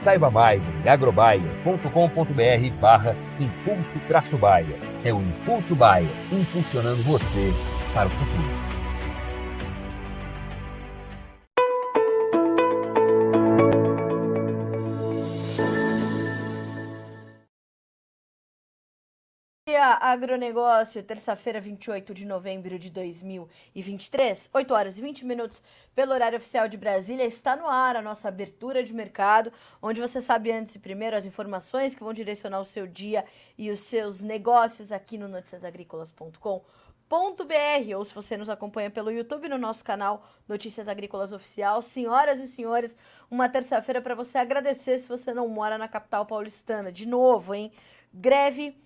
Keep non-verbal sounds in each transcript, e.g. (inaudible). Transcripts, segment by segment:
Saiba mais em agrobaia.com.br barra Impulso Traço Baia. É o Impulso Baia, impulsionando você para o futuro. Agronegócio, terça-feira, 28 de novembro de 2023, 8 horas e 20 minutos, pelo horário oficial de Brasília, está no ar a nossa abertura de mercado, onde você sabe antes e primeiro as informações que vão direcionar o seu dia e os seus negócios aqui no noticiasagricolas.com. .br, ou se você nos acompanha pelo YouTube, no nosso canal Notícias Agrícolas Oficial. Senhoras e senhores, uma terça-feira para você agradecer se você não mora na capital paulistana. De novo, hein? Greve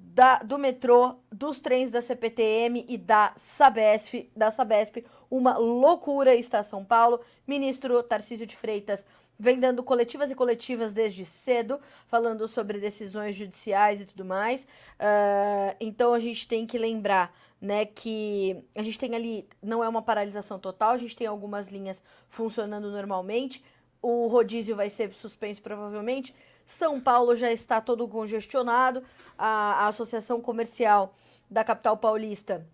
da, do metrô, dos trens da CPTM e da Sabesp, da Sabesp, uma loucura está São Paulo. Ministro Tarcísio de Freitas vem dando coletivas e coletivas desde cedo, falando sobre decisões judiciais e tudo mais. Uh, então a gente tem que lembrar, né, que a gente tem ali, não é uma paralisação total, a gente tem algumas linhas funcionando normalmente. O rodízio vai ser suspenso provavelmente. São Paulo já está todo congestionado. A, a Associação Comercial da capital paulista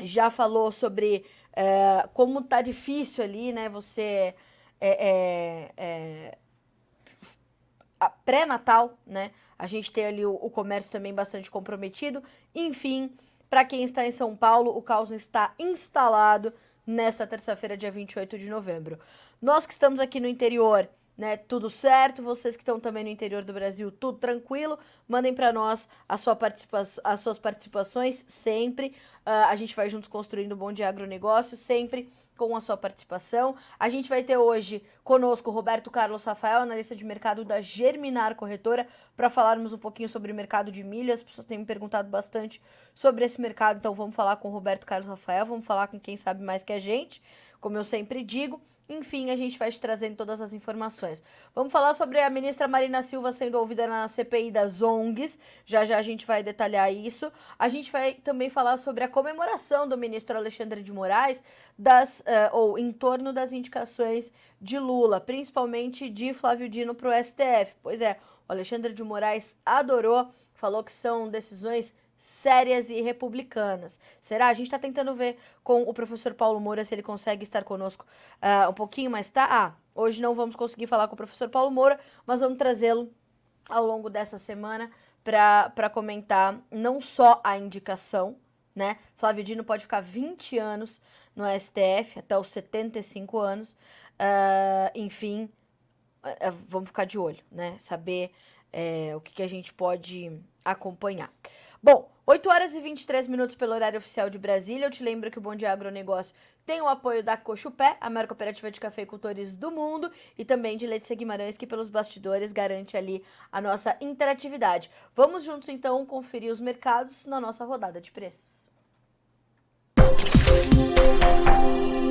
já falou sobre é, como tá difícil ali, né? Você é, é, pré-natal, né? A gente tem ali o, o, comércio também bastante comprometido. Enfim, para quem está em São Paulo, o caos está instalado nesta terça-feira, dia 28 de novembro. Nós que estamos aqui no interior né? Tudo certo. Vocês que estão também no interior do Brasil, tudo tranquilo. Mandem para nós a sua as suas participações sempre. Uh, a gente vai juntos construindo o Bom Dia Agronegócio, sempre com a sua participação. A gente vai ter hoje conosco Roberto Carlos Rafael, analista de mercado da Germinar Corretora, para falarmos um pouquinho sobre o mercado de milho. As pessoas têm me perguntado bastante sobre esse mercado, então vamos falar com o Roberto Carlos Rafael, vamos falar com quem sabe mais que a gente, como eu sempre digo. Enfim, a gente vai te trazendo todas as informações. Vamos falar sobre a ministra Marina Silva sendo ouvida na CPI das ONGs. Já já a gente vai detalhar isso. A gente vai também falar sobre a comemoração do ministro Alexandre de Moraes das, uh, ou em torno das indicações de Lula, principalmente de Flávio Dino para o STF. Pois é, o Alexandre de Moraes adorou, falou que são decisões sérias e republicanas. Será? A gente está tentando ver com o professor Paulo Moura se ele consegue estar conosco uh, um pouquinho mais tá. Ah, hoje não vamos conseguir falar com o professor Paulo Moura, mas vamos trazê-lo ao longo dessa semana para comentar não só a indicação, né? Flávio Dino pode ficar 20 anos no STF, até os 75 anos. Uh, enfim, uh, vamos ficar de olho, né? Saber eh, o que, que a gente pode acompanhar. Bom, 8 horas e 23 minutos pelo horário oficial de Brasília. Eu te lembro que o Bom Dia Agronegócio tem o apoio da Cochupé, a maior cooperativa de cafeicultores do mundo, e também de Leite Guimarães, que pelos bastidores garante ali a nossa interatividade. Vamos juntos então conferir os mercados na nossa rodada de preços. Música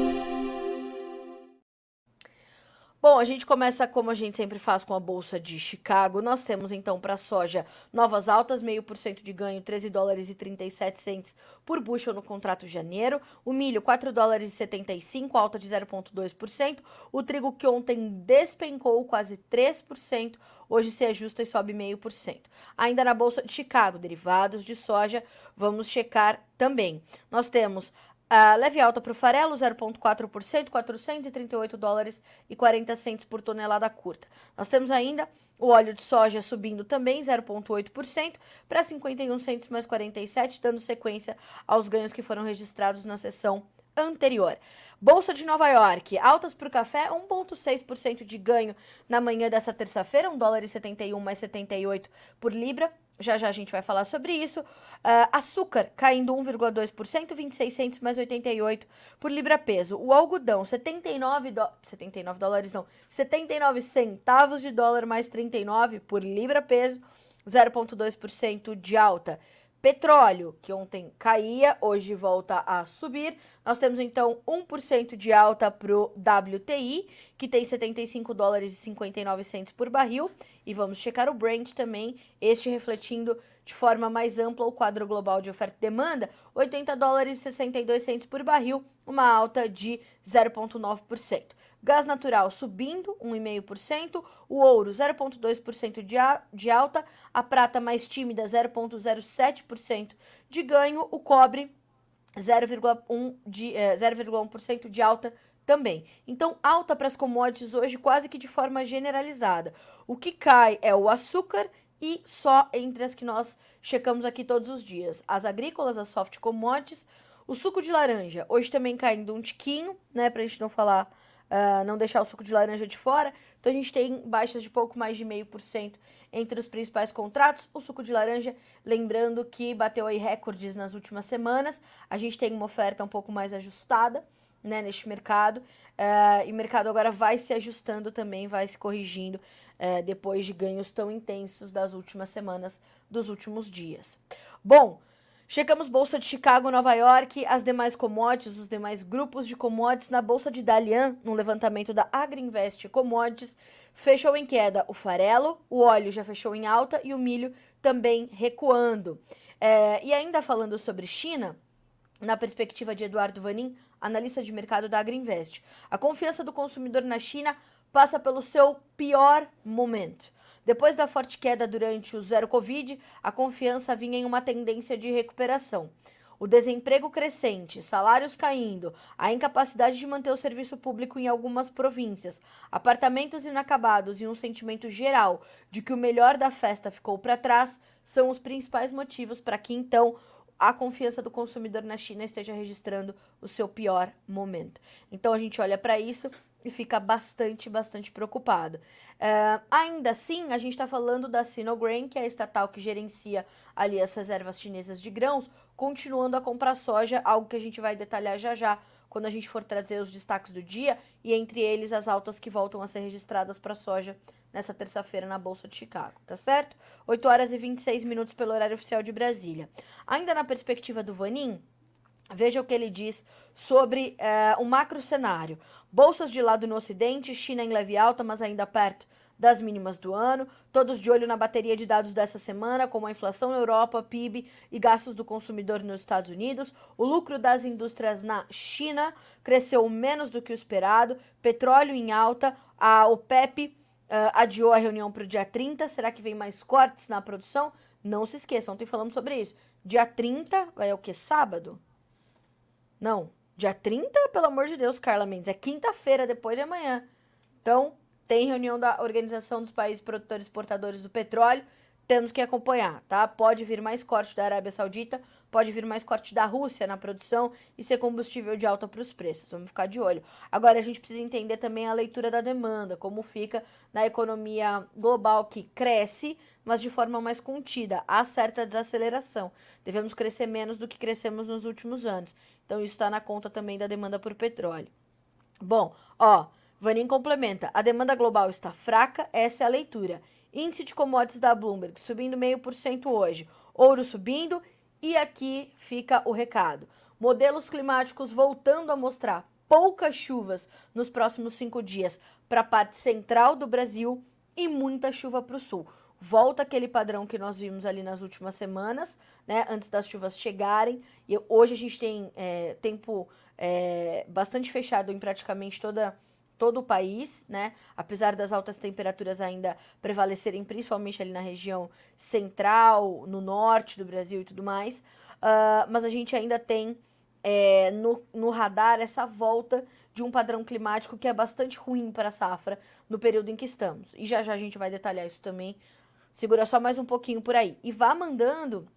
Bom, a gente começa como a gente sempre faz com a bolsa de Chicago. Nós temos então para soja novas altas, meio por cento de ganho, 13 dólares e 37 centes por bushel no contrato de janeiro. O milho, 4 dólares e 75, alta de 0,2%. O trigo que ontem despencou quase 3%, hoje se ajusta e sobe meio por cento. Ainda na bolsa de Chicago, derivados de soja, vamos checar também. Nós temos a leve alta para o farelo, 0,4%, 438 dólares e 40 centos por tonelada curta. Nós temos ainda O óleo de soja subindo também 0,8% para 51 centos mais 47, dando sequência aos ganhos que foram registrados na sessão anterior. Bolsa de Nova York, altas para o café, 1,6% de ganho na manhã dessa terça-feira, 1 dólar e 71 mais 78 por libra. Já já a gente vai falar sobre isso. Uh, açúcar caindo 1,2%, 26 centos mais 88 por libra peso. O algodão, 79, do... 79 dólares não, 79 centavos de dólar mais 39 por libra peso, 0,2% de alta. Petróleo, que ontem caía, hoje volta a subir. Nós temos então 1% de alta para o WTI, que tem 75 dólares e 59 centos por barril. E vamos checar o Brent também, este refletindo de forma mais ampla o quadro global de oferta e demanda, 80 dólares e 62 centos por barril, uma alta de 0,9%. Gás natural subindo 1,5%, o ouro 0,2% de, de alta, a prata mais tímida 0,07% de ganho, o cobre 0,1% de, 0,1% de alta também. Então, alta para as commodities hoje quase que de forma generalizada. O que cai é o açúcar e só entre as que nós checamos aqui todos os dias. As agrícolas, as soft commodities, o suco de laranja, hoje também caindo um tiquinho, né, para a gente não falar uh, não deixar o suco de laranja de fora. Então a gente tem baixas de pouco mais de meio por cento entre os principais contratos. O suco de laranja, lembrando que bateu aí recordes nas últimas semanas. A gente tem uma oferta um pouco mais ajustada né, neste mercado. Uh, e o mercado agora vai se ajustando também, vai se corrigindo uh, depois de ganhos tão intensos das últimas semanas, dos últimos dias. Bom, Checamos Bolsa de Chicago, Nova York, as demais commodities, os demais grupos de commodities na Bolsa de Dalian, no levantamento da Agriinvest Commodities, fechou em queda o farelo, o óleo já fechou em alta e o milho também recuando. É, e ainda falando sobre China, na perspectiva de Eduardo Vanin, analista de mercado da Agriinvest, a confiança do consumidor na China passa pelo seu pior momento. Depois da forte queda durante o zero Covid, a confiança vinha em uma tendência de recuperação. O desemprego crescente, salários caindo, a incapacidade de manter o serviço público em algumas províncias, apartamentos inacabados e um sentimento geral de que o melhor da festa ficou para trás são os principais motivos para que então a confiança do consumidor na China esteja registrando o seu pior momento. Então a gente olha para isso e fica bastante, bastante preocupado. Uh, ainda assim, a gente está falando da Sinograin, que é a estatal que gerencia ali as reservas chinesas de grãos, continuando a comprar soja, algo que a gente vai detalhar já já quando a gente for trazer os destaques do dia, e entre eles as altas que voltam a ser registradas para soja nessa terça-feira na Bolsa de Chicago, tá certo? 8 horas e 26 minutos pelo horário oficial de Brasília. Ainda na perspectiva do Vanin, veja o que ele diz sobre uh, o macro cenário. Bolsas de lado no Ocidente, China em leve alta, mas ainda perto das mínimas do ano. Todos de olho na bateria de dados dessa semana, como a inflação na Europa, PIB e gastos do consumidor nos Estados Unidos. O lucro das indústrias na China cresceu menos do que o esperado. Petróleo em alta. A OPEP uh, adiou a reunião para o dia 30. Será que vem mais cortes na produção? Não se esqueçam, ontem falamos sobre isso. Dia 30, é o que? Sábado? Não, Dia 30, pelo amor de Deus, Carla Mendes, é quinta-feira, depois de amanhã. Então, tem reunião da Organização dos Países Produtores e Exportadores do Petróleo. Temos que acompanhar, tá? Pode vir mais corte da Arábia Saudita, pode vir mais corte da Rússia na produção e ser combustível de alta para os preços. Vamos ficar de olho. Agora, a gente precisa entender também a leitura da demanda, como fica na economia global que cresce, mas de forma mais contida. Há certa desaceleração. Devemos crescer menos do que crescemos nos últimos anos. Então, isso está na conta também da demanda por petróleo. Bom, ó, Vanin complementa: a demanda global está fraca, essa é a leitura. Índice de commodities da Bloomberg subindo meio por cento hoje, ouro subindo e aqui fica o recado. Modelos climáticos voltando a mostrar poucas chuvas nos próximos cinco dias para a parte central do Brasil e muita chuva para o sul volta aquele padrão que nós vimos ali nas últimas semanas, né, antes das chuvas chegarem. E hoje a gente tem é, tempo é, bastante fechado em praticamente toda todo o país, né? Apesar das altas temperaturas ainda prevalecerem, principalmente ali na região central, no norte do Brasil e tudo mais. Uh, mas a gente ainda tem é, no, no radar essa volta de um padrão climático que é bastante ruim para a safra no período em que estamos. E já já a gente vai detalhar isso também. Segura só mais um pouquinho por aí. E vá mandando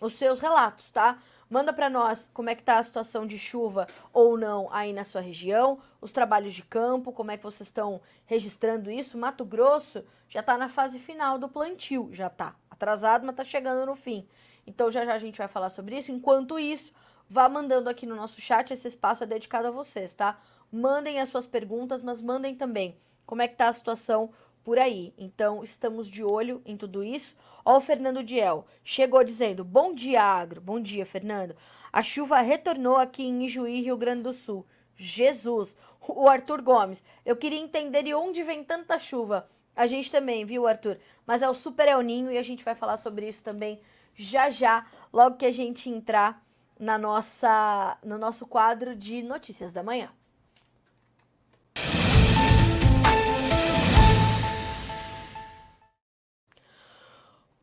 os seus relatos, tá? Manda para nós como é que tá a situação de chuva ou não aí na sua região, os trabalhos de campo, como é que vocês estão registrando isso. Mato Grosso já está na fase final do plantio, já tá atrasado, mas está chegando no fim. Então já já a gente vai falar sobre isso. Enquanto isso, vá mandando aqui no nosso chat, esse espaço é dedicado a vocês, tá? Mandem as suas perguntas, mas mandem também como é que tá a situação por aí. Então, estamos de olho em tudo isso. Ó, o Fernando Diel chegou dizendo: Bom dia, agro. Bom dia, Fernando. A chuva retornou aqui em Ijuí, Rio Grande do Sul. Jesus. O Arthur Gomes. Eu queria entender de onde vem tanta chuva. A gente também, viu, Arthur? Mas é o Super El Ninho e a gente vai falar sobre isso também já já, logo que a gente entrar na nossa, no nosso quadro de notícias da manhã.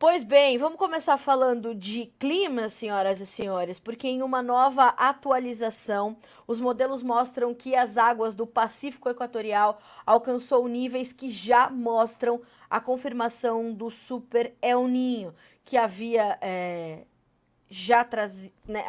Pois bem, vamos começar falando de clima, senhoras e senhores, porque em uma nova atualização, os modelos mostram que as águas do Pacífico Equatorial alcançou níveis que já mostram a confirmação do Super El Ninho, que havia é, já trazido né,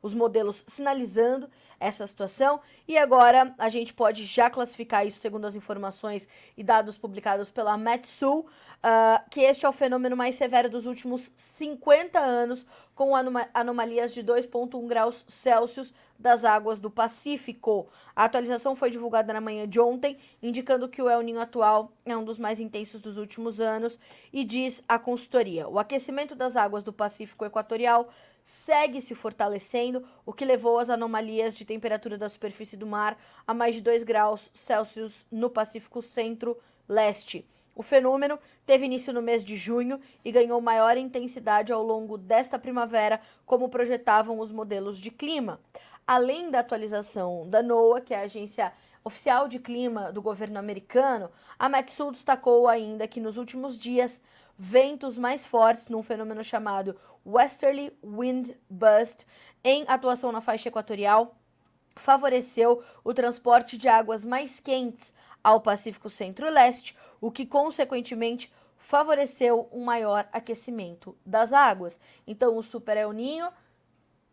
os modelos sinalizando essa situação e agora a gente pode já classificar isso segundo as informações e dados publicados pela Metsul uh, que este é o fenômeno mais severo dos últimos 50 anos, com anomalias de 2,1 graus Celsius das águas do Pacífico. A atualização foi divulgada na manhã de ontem, indicando que o El Ninho atual é um dos mais intensos dos últimos anos e diz a consultoria: o aquecimento das águas do Pacífico Equatorial segue se fortalecendo, o que levou às anomalias de temperatura da superfície do mar a mais de 2 graus Celsius no Pacífico Centro-Leste. O fenômeno teve início no mês de junho e ganhou maior intensidade ao longo desta primavera, como projetavam os modelos de clima. Além da atualização da NOAA, que é a agência oficial de clima do governo americano, a Metsul destacou ainda que nos últimos dias ventos mais fortes num fenômeno chamado Westerly Wind Bust em atuação na faixa equatorial favoreceu o transporte de águas mais quentes ao Pacífico Centro-Leste, o que consequentemente favoreceu um maior aquecimento das águas. Então o Super El Ninho,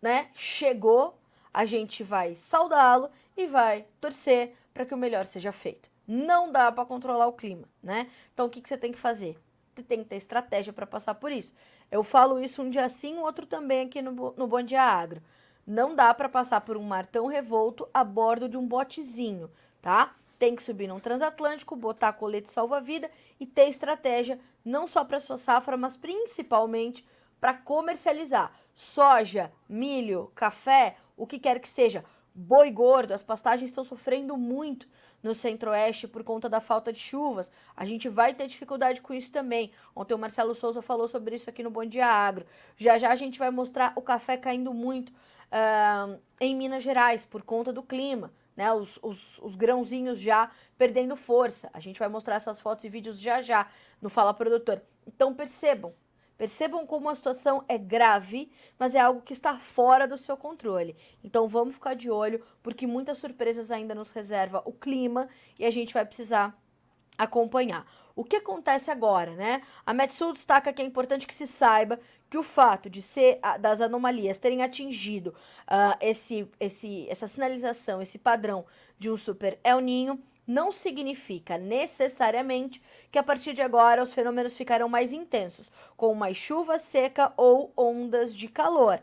né, chegou, a gente vai saudá-lo e vai torcer para que o melhor seja feito. Não dá para controlar o clima, né? Então o que, que você tem que fazer? Tem que ter estratégia para passar por isso. Eu falo isso um dia sim, outro também aqui no, no Bom Dia Agro. Não dá para passar por um mar tão revolto a bordo de um botezinho, tá? Tem que subir num transatlântico, botar colete salva-vida e ter estratégia não só para sua safra, mas principalmente para comercializar soja, milho, café, o que quer que seja. Boi gordo, as pastagens estão sofrendo muito no centro-oeste por conta da falta de chuvas. A gente vai ter dificuldade com isso também. Ontem o Marcelo Souza falou sobre isso aqui no Bom Dia Agro. Já já a gente vai mostrar o café caindo muito uh, em Minas Gerais por conta do clima né? Os, os, os grãozinhos já perdendo força. A gente vai mostrar essas fotos e vídeos já já no Fala Produtor. Então percebam, percebam como a situação é grave, mas é algo que está fora do seu controle. Então vamos ficar de olho, porque muitas surpresas ainda nos reserva o clima e a gente vai precisar acompanhar. O que acontece agora, né? A Metsul destaca que é importante que se saiba que o fato de ser das anomalias terem atingido uh, esse, esse, essa sinalização, esse padrão de um super El Ninho, não significa necessariamente que a partir de agora os fenômenos ficarão mais intensos, com mais chuva seca ou ondas de calor.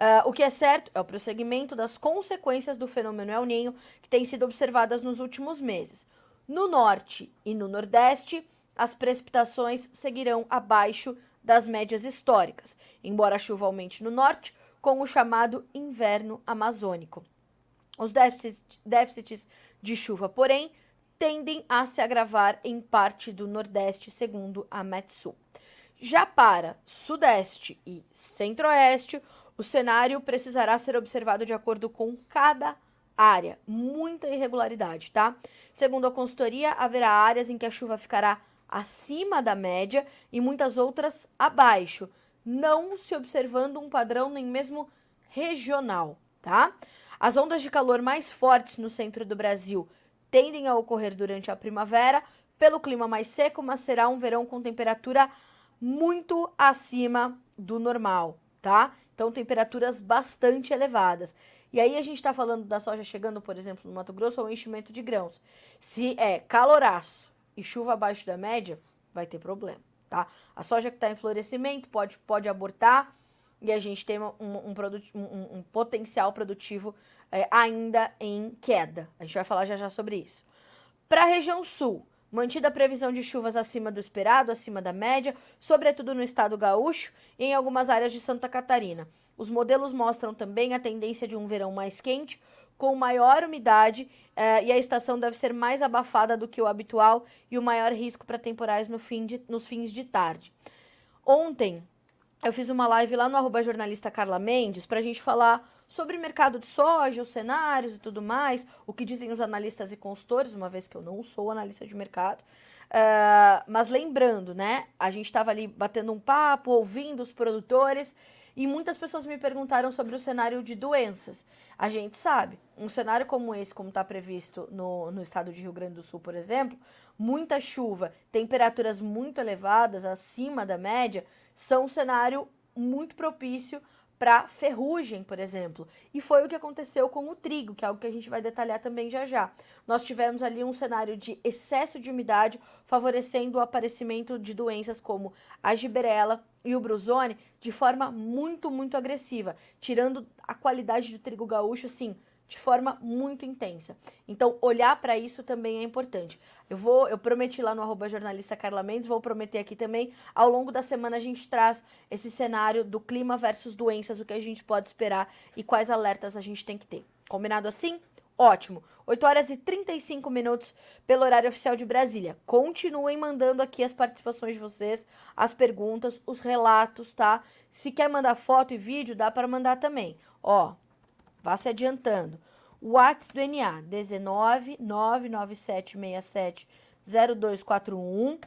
Uh, o que é certo é o prosseguimento das consequências do fenômeno El Ninho que têm sido observadas nos últimos meses. No norte e no nordeste, as precipitações seguirão abaixo das médias históricas, embora a chuva aumente no norte, com o chamado inverno amazônico. Os déficits, déficits de chuva, porém, tendem a se agravar em parte do Nordeste, segundo a Metsul. Já para Sudeste e Centro-Oeste, o cenário precisará ser observado de acordo com cada área. Muita irregularidade, tá? Segundo a consultoria, haverá áreas em que a chuva ficará acima da média e muitas outras abaixo, não se observando um padrão nem mesmo regional, tá? As ondas de calor mais fortes no centro do Brasil tendem a ocorrer durante a primavera, pelo clima mais seco, mas será um verão com temperatura muito acima do normal, tá? Então, temperaturas bastante elevadas. E aí a gente está falando da soja chegando, por exemplo, no Mato Grosso, ao enchimento de grãos. Se é caloraço e chuva abaixo da média, vai ter problema, tá? A soja que está em florescimento pode, pode abortar e a gente tem um, um, um, um potencial produtivo é, ainda em queda. A gente vai falar já já sobre isso. Para a região sul, Mantida a previsão de chuvas acima do esperado, acima da média, sobretudo no estado gaúcho e em algumas áreas de Santa Catarina. Os modelos mostram também a tendência de um verão mais quente, com maior umidade eh, e a estação deve ser mais abafada do que o habitual e o maior risco para temporais no fim de, nos fins de tarde. Ontem eu fiz uma live lá no arroba jornalista Carla Mendes para a gente falar sobre mercado de soja, os cenários e tudo mais, o que dizem os analistas e consultores, uma vez que eu não sou analista de mercado. Uh, mas lembrando, né? A gente estava ali batendo um papo, ouvindo os produtores, e muitas pessoas me perguntaram sobre o cenário de doenças. A gente sabe, um cenário como esse, como está previsto no, no estado de Rio Grande do Sul, por exemplo, muita chuva, temperaturas muito elevadas, acima da média, são um cenário muito propício para ferrugem, por exemplo. E foi o que aconteceu com o trigo, que é algo que a gente vai detalhar também já já. Nós tivemos ali um cenário de excesso de umidade, favorecendo o aparecimento de doenças como a giberela e o brusone de forma muito, muito agressiva, tirando a qualidade do trigo gaúcho, assim, de forma muito intensa. Então, olhar para isso também é importante. Eu vou, eu prometi lá no arroba jornalista Carla Mendes, vou prometer aqui também. Ao longo da semana a gente traz esse cenário do clima versus doenças, o que a gente pode esperar e quais alertas a gente tem que ter. Combinado assim? Ótimo. 8 horas e 35 minutos pelo horário oficial de Brasília. Continuem mandando aqui as participações de vocês, as perguntas, os relatos, tá? Se quer mandar foto e vídeo, dá para mandar também. Ó, Vá se adiantando. WhatsApp do NA, 19 99767 0241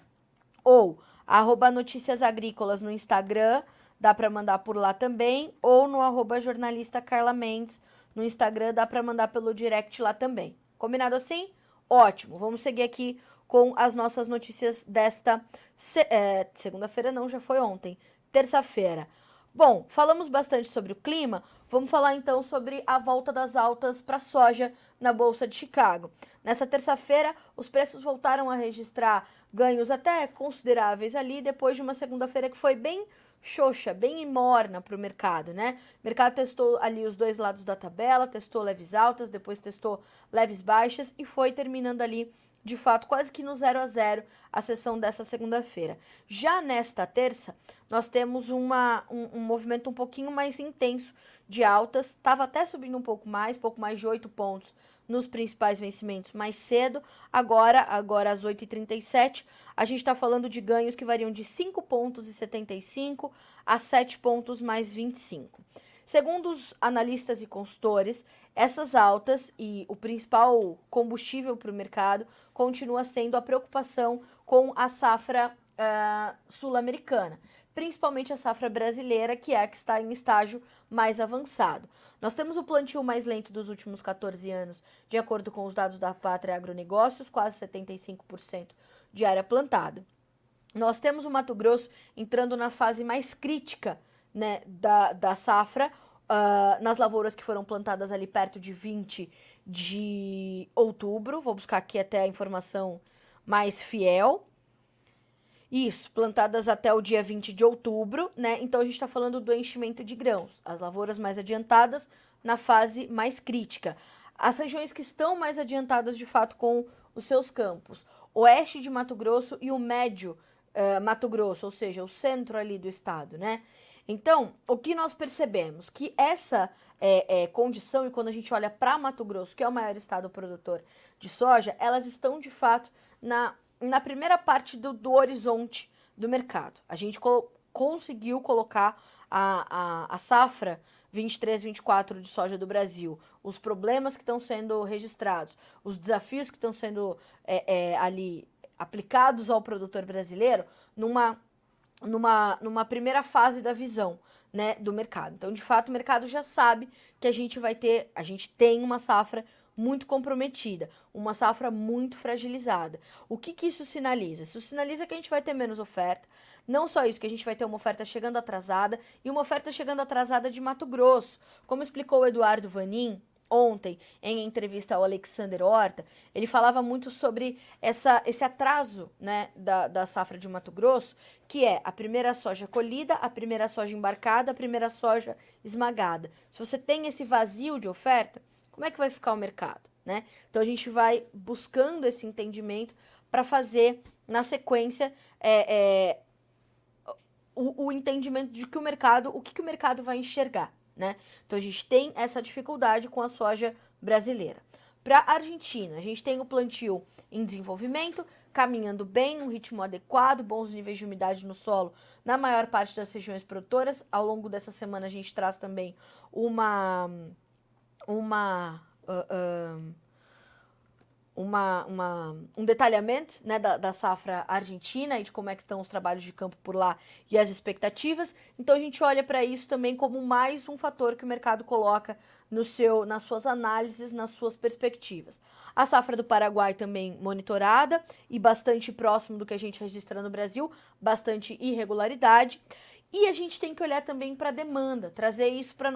ou arroba notícias agrícolas no Instagram, dá para mandar por lá também, ou no arroba jornalista Carla Mendes no Instagram, dá para mandar pelo direct lá também. Combinado assim? Ótimo, vamos seguir aqui com as nossas notícias desta se é, segunda-feira, não, já foi ontem, terça-feira. Bom, falamos bastante sobre o clima, vamos falar então sobre a volta das altas para soja na Bolsa de Chicago. Nessa terça-feira, os preços voltaram a registrar ganhos até consideráveis ali, depois de uma segunda-feira que foi bem xoxa, bem morna para o mercado, né? O mercado testou ali os dois lados da tabela, testou leves altas, depois testou leves baixas e foi terminando ali de fato, quase que no 0 a 0 a sessão dessa segunda-feira. Já nesta terça, nós temos uma, um, um, movimento um pouquinho mais intenso de altas, estava até subindo um pouco mais, pouco mais de 8 pontos nos principais vencimentos mais cedo. Agora, agora às 8h37, a gente está falando de ganhos que variam de 5 pontos e 75 a 7 pontos mais 25. Segundo os analistas e consultores, essas altas e o principal combustível para o mercado continua sendo a preocupação com a safra uh, sul-americana, principalmente a safra brasileira, que é a que está em estágio mais avançado. Nós temos o plantio mais lento dos últimos 14 anos, de acordo com os dados da Pátria Agronegócios, quase 75% de área plantada. Nós temos o Mato Grosso entrando na fase mais crítica né, da, da safra, uh, nas lavouras que foram plantadas ali perto de 20 de outubro. Vou buscar aqui até a informação mais fiel. Isso, plantadas até o dia 20 de outubro, né? Então a gente está falando do enchimento de grãos, as lavouras mais adiantadas na fase mais crítica. As regiões que estão mais adiantadas de fato com os seus campos, oeste de Mato Grosso e o médio uh, Mato Grosso, ou seja, o centro ali do estado, né? Então, o que nós percebemos? Que essa é, é, condição, e quando a gente olha para Mato Grosso, que é o maior estado produtor de soja, elas estão de fato na, na primeira parte do, do horizonte do mercado. A gente co conseguiu colocar a, a, a safra 23, 24 de soja do Brasil, os problemas que estão sendo registrados, os desafios que estão sendo é, é, ali aplicados ao produtor brasileiro numa numa, numa primeira fase da visão. né, do mercado. Então, de fato, o mercado já sabe que a gente vai ter, a gente tem uma safra muito comprometida, uma safra muito fragilizada. O que, que isso sinaliza? Isso sinaliza que a gente vai ter menos oferta. Não só isso, que a gente vai ter uma oferta chegando atrasada e uma oferta chegando atrasada de Mato Grosso. Como explicou o Eduardo Vanin, ontem, em entrevista ao Alexander Horta, ele falava muito sobre essa, esse atraso né, da, da safra de Mato Grosso, que é a primeira soja colhida, a primeira soja embarcada, a primeira soja esmagada. Se você tem esse vazio de oferta, como é que vai ficar o mercado? Né? Então a gente vai buscando esse entendimento para fazer, na sequência, é, é, o, o entendimento de que o mercado, o que, que o mercado vai enxergar né? Então a gente tem essa dificuldade com a soja brasileira. Para a Argentina, a gente tem o plantio em desenvolvimento, caminhando bem, um ritmo adequado, bons níveis de umidade no solo na maior parte das regiões produtoras. Ao longo dessa semana a gente traz também uma uma uh, uh, uma, uma, um detalhamento né, da, da safra argentina e de como é que estão os trabalhos de campo por lá e as expectativas. Então a gente olha para isso também como mais um fator que o mercado coloca no seu, nas suas análises, nas suas perspectivas. A safra do Paraguai também monitorada e bastante próximo do que a gente registra no Brasil, bastante irregularidade. E a gente tem que olhar também para a demanda, trazer isso para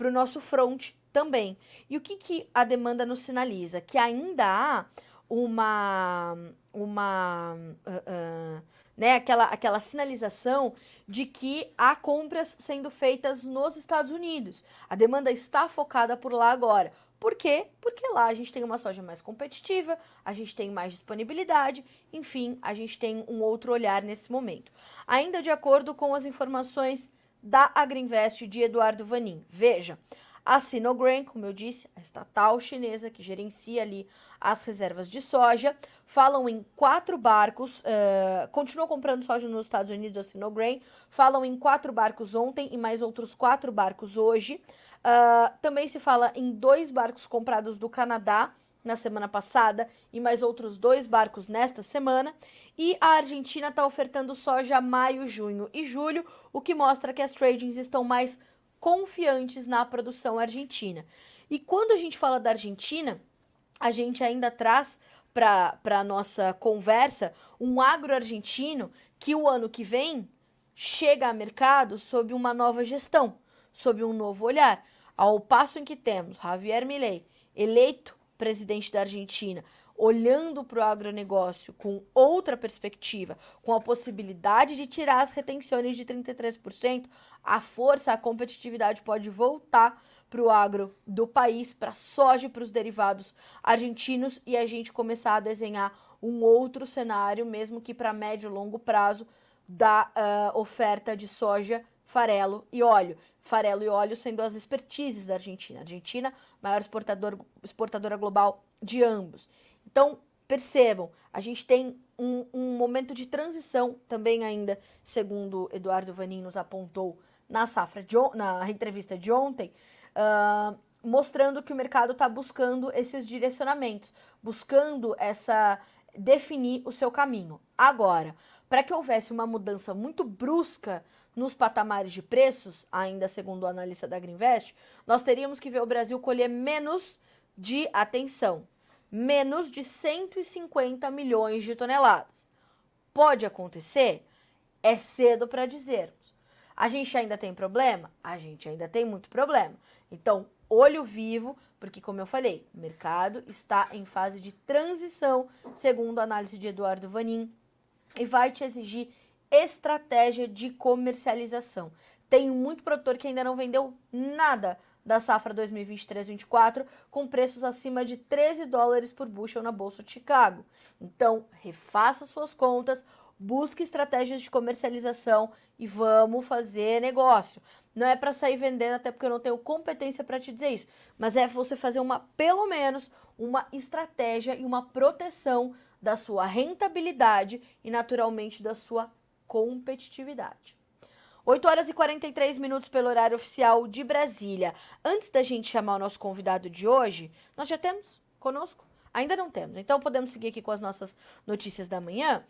o nosso front também. E o que, que a demanda nos sinaliza? Que ainda há uma. uma uh, uh, né, aquela, aquela sinalização de que há compras sendo feitas nos Estados Unidos. A demanda está focada por lá agora. Por quê? Porque lá a gente tem uma soja mais competitiva, a gente tem mais disponibilidade, enfim, a gente tem um outro olhar nesse momento. Ainda de acordo com as informações da Agriinvest de Eduardo Vanin. Veja, a Sinogran, como eu disse, a estatal chinesa que gerencia ali as reservas de soja, falam em quatro barcos, uh, continuam comprando soja nos Estados Unidos, a Sinogran, falam em quatro barcos ontem e mais outros quatro barcos hoje. Uh, também se fala em dois barcos comprados do Canadá na semana passada e mais outros dois barcos nesta semana. E a Argentina está ofertando soja maio, junho e julho, o que mostra que as tradings estão mais confiantes na produção argentina. E quando a gente fala da Argentina, a gente ainda traz para a nossa conversa um agro argentino que o ano que vem chega a mercado sob uma nova gestão, sob um novo olhar. Ao passo em que temos Javier Milei eleito presidente da Argentina, olhando para o agronegócio com outra perspectiva, com a possibilidade de tirar as retenções de 33%, a força, a competitividade pode voltar para o agro do país, para a soja e para os derivados argentinos e a gente começar a desenhar um outro cenário, mesmo que para médio e longo prazo, da uh, oferta de soja, farelo e óleo. Farelo e óleo sendo as expertises da Argentina. Argentina, maior exportador, exportadora global de ambos. Então, percebam, a gente tem um, um momento de transição também ainda, segundo Eduardo Vanin nos apontou na safra de, na entrevista de ontem, uh, mostrando que o mercado está buscando esses direcionamentos, buscando essa definir o seu caminho. Agora, para que houvesse uma mudança muito brusca nos patamares de preços, ainda segundo o analista da Greenvest, nós teríamos que ver o Brasil colher menos de atenção, menos de 150 milhões de toneladas. Pode acontecer? É cedo para dizermos. A gente ainda tem problema? A gente ainda tem muito problema. Então, olho vivo, porque, como eu falei, o mercado está em fase de transição, segundo a análise de Eduardo Vanin, e vai te exigir estratégia de comercialização. Tem muito produtor que ainda não vendeu nada da safra 2023-24 com preços acima de 13 dólares por bushel na Bolsa de Chicago. Então, refaça suas contas, busque estratégias de comercialização e vamos fazer negócio. Não é para sair vendendo, até porque eu não tenho competência para te dizer isso, mas é você fazer uma, pelo menos, uma estratégia e uma proteção da sua rentabilidade e, naturalmente, da sua competitividade. 8 horas e 43 minutos pelo horário oficial de Brasília. Antes da gente chamar o nosso convidado de hoje, nós já temos conosco? Ainda não temos, então podemos seguir aqui com as nossas notícias da manhã.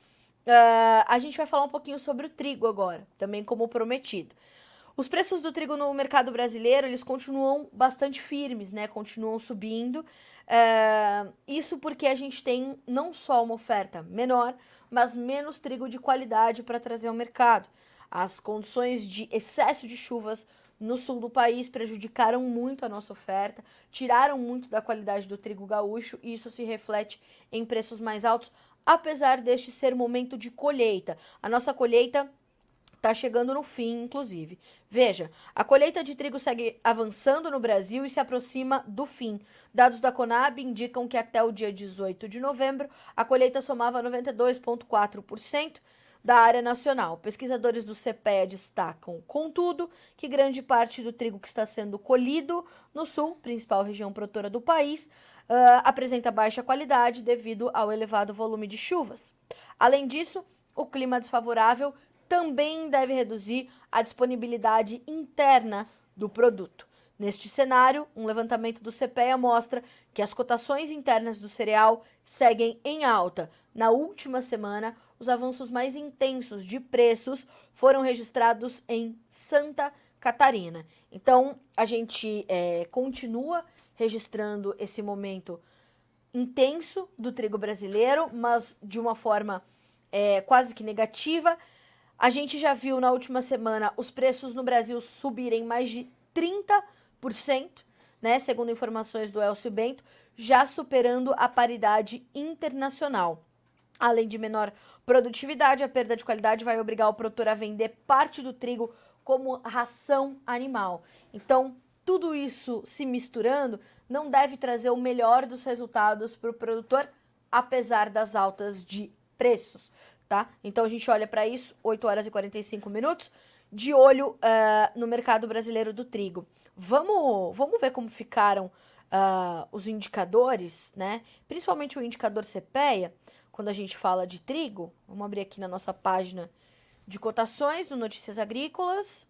Uh, a gente vai falar um pouquinho sobre o trigo agora, também como prometido. Os preços do trigo no mercado brasileiro, eles continuam bastante firmes, né? Continuam subindo. É, isso porque a gente tem não só uma oferta menor, mas menos trigo de qualidade para trazer ao mercado. As condições de excesso de chuvas no sul do país prejudicaram muito a nossa oferta, tiraram muito da qualidade do trigo gaúcho e isso se reflete em preços mais altos, apesar deste ser momento de colheita. A nossa colheita está chegando no fim, inclusive. Veja, a colheita de trigo segue avançando no Brasil e se aproxima do fim. Dados da Conab indicam que até o dia 18 de novembro, a colheita somava 92,4% da área nacional. Pesquisadores do CPEA destacam, contudo, que grande parte do trigo que está sendo colhido no sul, principal região produtora do país, uh, apresenta baixa qualidade devido ao elevado volume de chuvas. Além disso, o clima desfavorável também deve reduzir a disponibilidade interna do produto. Neste cenário, um levantamento do CPEA mostra que as cotações internas do cereal seguem em alta. Na última semana, os avanços mais intensos de preços foram registrados em Santa Catarina. Então, a gente é, continua registrando esse momento intenso do trigo brasileiro, mas de uma forma é, quase que negativa, a gente já viu na última semana os preços no Brasil subirem mais de 30%, né, segundo informações do Elcio Bento, já superando a paridade internacional. Além de menor produtividade, a perda de qualidade vai obrigar o produtor a vender parte do trigo como ração animal. Então, tudo isso se misturando não deve trazer o melhor dos resultados para o produtor, apesar das altas de preços tá? Então a gente olha para isso, 8 horas e 45 minutos, de olho uh, no mercado brasileiro do trigo. Vamos, vamos ver como ficaram uh, os indicadores, né? Principalmente o indicador CPEA, quando a gente fala de trigo. Vamos abrir aqui na nossa página de cotações do Notícias Agrícolas.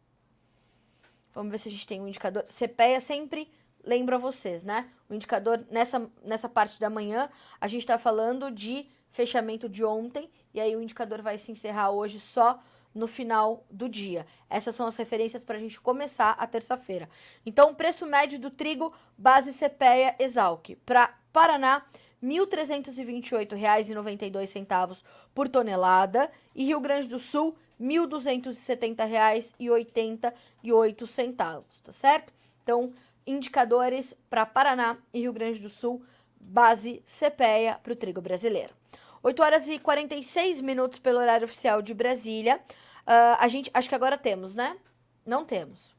Vamos ver se a gente tem um indicador. CPEA sempre lembra vocês, né? O indicador nessa, nessa parte da manhã, a gente está falando de fechamento de ontem, e aí o indicador vai se encerrar hoje só no final do dia. Essas são as referências para a gente começar a terça-feira. Então, preço médio do trigo, base CPEA Exalc. Para Paraná, R$ 1.328,92 por tonelada. E Rio Grande do Sul, R$ 1.270,88, tá certo? Então, indicadores para Paraná e Rio Grande do Sul, base CPEA para o trigo brasileiro. 8 horas e 46 minutos pelo horário oficial de Brasília. Uh, a gente, acho que agora temos, né? Não temos.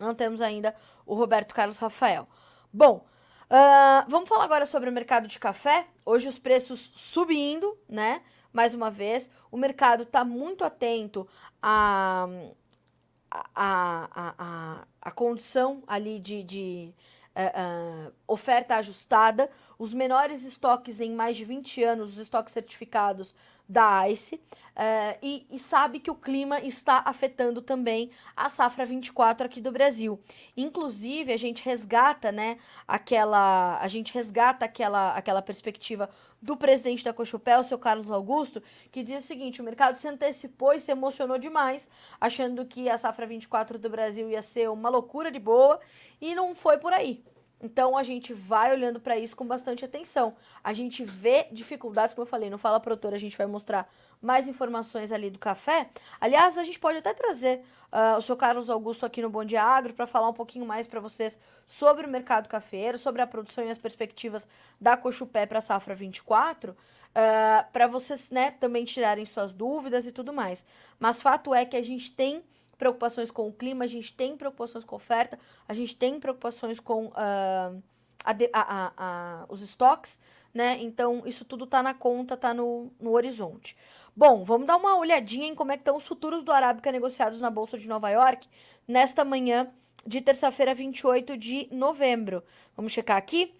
Não temos ainda o Roberto Carlos Rafael. Bom, uh, vamos falar agora sobre o mercado de café. Hoje os preços subindo, né? Mais uma vez, o mercado está muito atento a, a, a, a, a condição ali de, de uh, uh, oferta ajustada, os menores estoques em mais de 20 anos, os estoques certificados da ICE, uh, e, e, sabe que o clima está afetando também a safra 24 aqui do Brasil. Inclusive, a gente resgata, né, aquela, a gente resgata aquela, aquela perspectiva do presidente da Cochupé, o seu Carlos Augusto, que diz o seguinte: o mercado se antecipou e se emocionou demais, achando que a safra 24 do Brasil ia ser uma loucura de boa, e não foi por aí. Então a gente vai olhando para isso com bastante atenção. A gente vê dificuldades, como eu falei, no Fala Produtor, a gente vai mostrar mais informações ali do café. Aliás, a gente pode até trazer uh, o seu Carlos Augusto aqui no Bom Dia Agro para falar um pouquinho mais para vocês sobre o mercado cafeiro, sobre a produção e as perspectivas da Cochupé para a safra 24. Uh, para vocês né, também tirarem suas dúvidas e tudo mais. Mas fato é que a gente tem preocupações com o clima, a gente tem preocupações com oferta, a gente tem preocupações com uh, a, a, a, os estoques, né? Então, isso tudo tá na conta, tá no, no horizonte. Bom, vamos dar uma olhadinha em como é que estão os futuros do Arábica negociados na Bolsa de Nova York nesta manhã de terça-feira, 28 de novembro. Vamos checar aqui.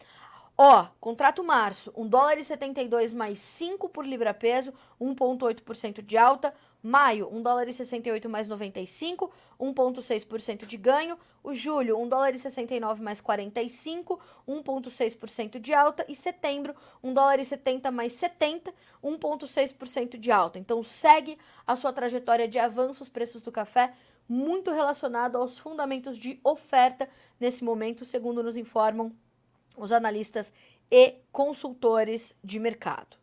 Ó, contrato março, 1 dólar e 72 mais 5 por libra peso, 1,8% de alta. Maio, 1 dólar e 68 mais 95, 1,6% de ganho. O julho, 1 dólar e 69 mais 45, 1,6% de alta. E setembro, 1 dólar e 70 mais 70, 1,6% de alta. Então segue a sua trajetória de avanço os preços do café, muito relacionado aos fundamentos de oferta nesse momento, segundo nos informam os analistas e consultores de mercado.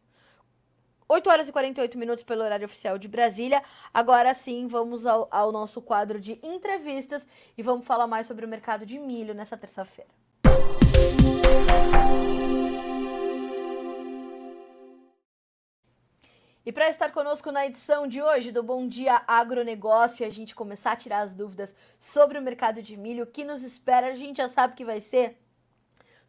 8 horas e 48 minutos pelo horário oficial de Brasília. Agora sim, vamos ao, ao nosso quadro de entrevistas e vamos falar mais sobre o mercado de milho nessa terça-feira. E para estar conosco na edição de hoje do Bom Dia Agronegócio, a gente começar a tirar as dúvidas sobre o mercado de milho, o que nos espera, a gente já sabe que vai ser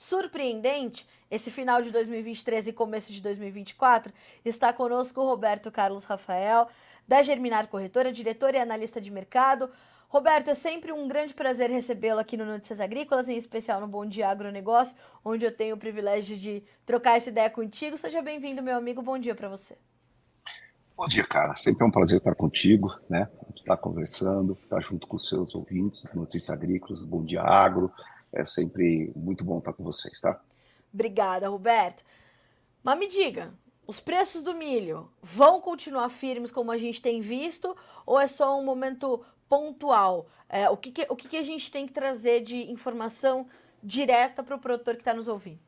surpreendente esse final de 2023 e começo de 2024, está conosco o Roberto Carlos Rafael, da Germinar Corretora, diretor e analista de mercado. Roberto, é sempre um grande prazer recebê-lo aqui no Notícias Agrícolas, em especial no Bom Dia Agronegócio, onde eu tenho o privilégio de trocar essa ideia contigo. Seja bem-vindo, meu amigo. Bom dia para você. Bom dia, cara. Sempre é um prazer estar contigo, né? Estar conversando, estar junto com os seus ouvintes, Notícias Agrícolas, Bom Dia Agro. É sempre muito bom estar com vocês, tá? Obrigada, Roberto. Mas me diga, os preços do milho vão continuar firmes como a gente tem visto ou é só um momento pontual? É, o que, que o que, que, a gente tem que trazer de informação direta para o produtor que está nos ouvindo?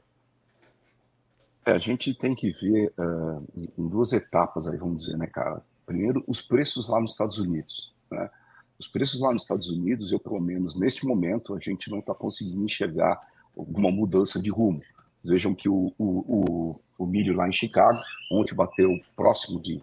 É, a gente tem que ver uh, em duas etapas aí, vamos dizer, né, cara? Primeiro, os preços lá nos Estados Unidos, né? Os preços lá nos Estados Unidos, eu pelo menos nesse momento, a gente não está conseguindo enxergar alguma mudança de rumo. Vejam que o, o, o, o milho lá em Chicago, ontem bateu próximo de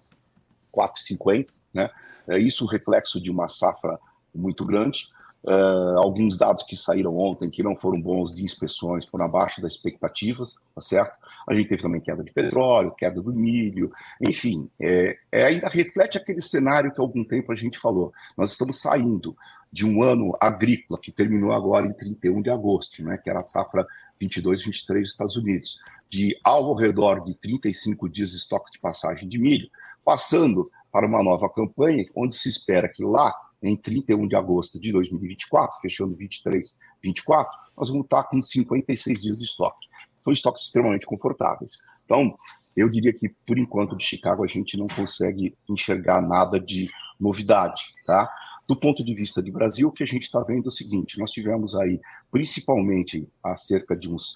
4,50, né? É isso reflexo de uma safra muito grande. Uh, alguns dados que saíram ontem que não foram bons de inspeções foram abaixo das expectativas, tá certo? A gente teve também queda de petróleo, queda do milho, enfim, é, é, ainda reflete aquele cenário que há algum tempo a gente falou. Nós estamos saindo de um ano agrícola que terminou agora em 31 de agosto, né, que era a safra 22, 23 dos Estados Unidos, de algo ao redor de 35 dias de estoque de passagem de milho, passando para uma nova campanha, onde se espera que lá em 31 de agosto de 2024, fechando 23, 24, nós vamos estar com 56 dias de estoque. São estoques extremamente confortáveis. Então, eu diria que, por enquanto, de Chicago, a gente não consegue enxergar nada de novidade, tá? Do ponto de vista de Brasil, o que a gente está vendo é o seguinte: nós tivemos aí, principalmente há cerca de uns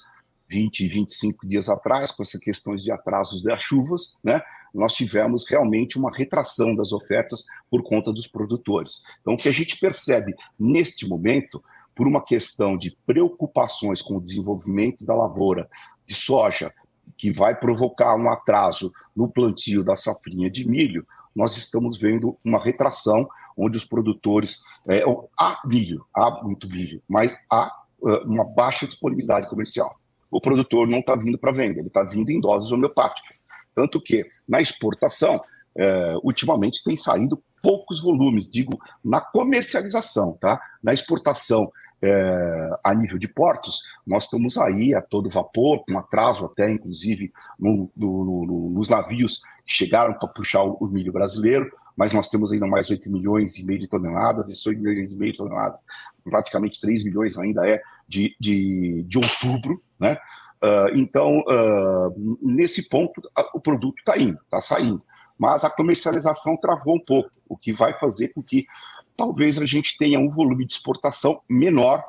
20, 25 dias atrás, com essas questões de atrasos das chuvas, né? Nós tivemos realmente uma retração das ofertas por conta dos produtores. Então, o que a gente percebe neste momento, por uma questão de preocupações com o desenvolvimento da lavoura de soja, que vai provocar um atraso no plantio da safrinha de milho, nós estamos vendo uma retração onde os produtores. É, há milho, há muito milho, mas há uh, uma baixa disponibilidade comercial. O produtor não está vindo para venda, ele está vindo em doses homeopáticas. Tanto que na exportação, é, ultimamente tem saído poucos volumes, digo, na comercialização, tá? Na exportação é, a nível de portos, nós estamos aí a todo vapor, com atraso até, inclusive, no, no, no, nos navios que chegaram para puxar o, o, milho brasileiro, mas nós temos ainda mais 8 milhões e meio de toneladas, e 8 milhões e meio de toneladas, praticamente 3 milhões ainda é de, de, de outubro, né? Uh, então, uh, nesse ponto, o produto está indo, está saindo. Mas a comercialização travou um pouco, o que vai fazer com que talvez a gente tenha um volume de exportação menor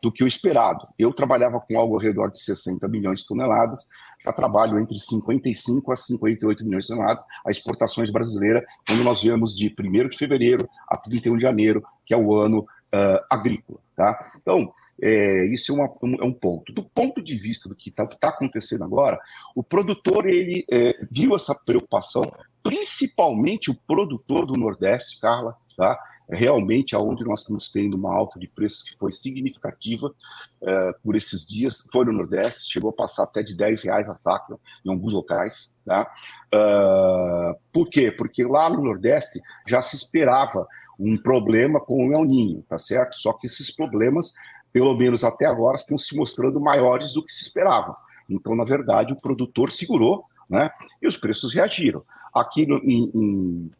do que o esperado. Eu trabalhava com algo ao redor de 60 milhões de toneladas, já trabalho entre 55 a 58 milhões de toneladas, a exportações brasileiras, quando nós vemos de 1 de fevereiro a 31 de janeiro, que é o ano uh, agrícola. Tá? Então, é, isso é, uma, um, é, um, ponto. Do ponto de vista do que está tá acontecendo agora, o produtor ele é, viu essa preocupação, principalmente o produtor do Nordeste, Carla, tá? É realmente aonde nós estamos tendo uma alta de preços que foi significativa é, por esses dias, foi no Nordeste, chegou a passar até de 10 reais a sacra em alguns locais. Tá? Uh, por quê? Porque lá no Nordeste já se esperava um problema com o El Ninho, tá certo? Só que esses problemas, pelo menos até agora, estão se mostrando maiores do que se esperava. Então, na verdade, o produtor segurou, né? E os preços reagiram. Aqui no, em, em,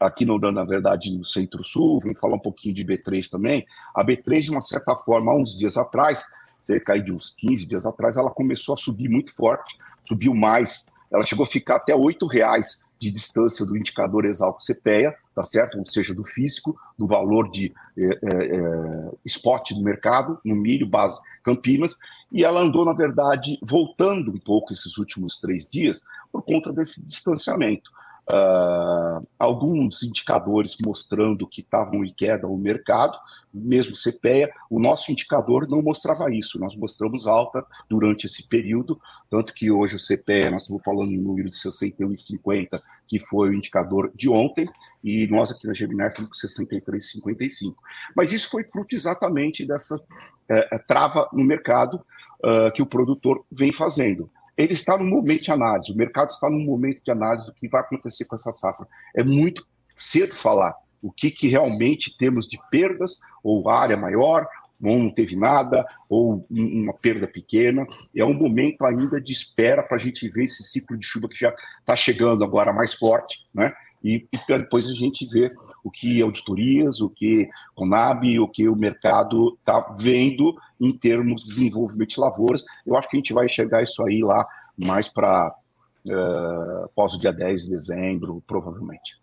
aqui no, na verdade no Centro-Sul, vim falar um pouquinho de B3 também. A B3, de uma certa forma, há uns dias atrás, cerca de uns 15 dias atrás, ela começou a subir muito forte, subiu mais, ela chegou a ficar até R$ reais de distância do indicador Exalco CPEA, tá certo? Ou seja, do físico, do valor de é, é, spot do mercado, no milho, base Campinas, e ela andou, na verdade, voltando um pouco esses últimos três dias por conta desse distanciamento uh, alguns indicadores mostrando que estavam em queda o mercado, mesmo CPEA, o nosso indicador não mostrava isso, nós mostramos alta durante esse período, tanto que hoje o CPEA, nós estamos falando em número de 61,50, que foi o indicador de ontem, e nós aqui na Geminar estamos com 63,55. Mas isso foi fruto exatamente dessa é, trava no mercado uh, que o produtor vem fazendo ele está no momento de análise, o mercado está no momento de análise do que vai acontecer com essa safra. É muito cedo falar o que, que realmente temos de perdas, ou área maior, ou não teve nada, ou uma perda pequena. É um momento ainda de espera para a gente ver esse ciclo de chuva que já está chegando agora mais forte, né? E, e depois a gente vê o que auditorias, o que Conab, o que o mercado está vendo em termos de desenvolvimento de lavouras. Eu acho que a gente vai enxergar isso aí lá mais para uh, eh, após o dia 10 de dezembro, provavelmente.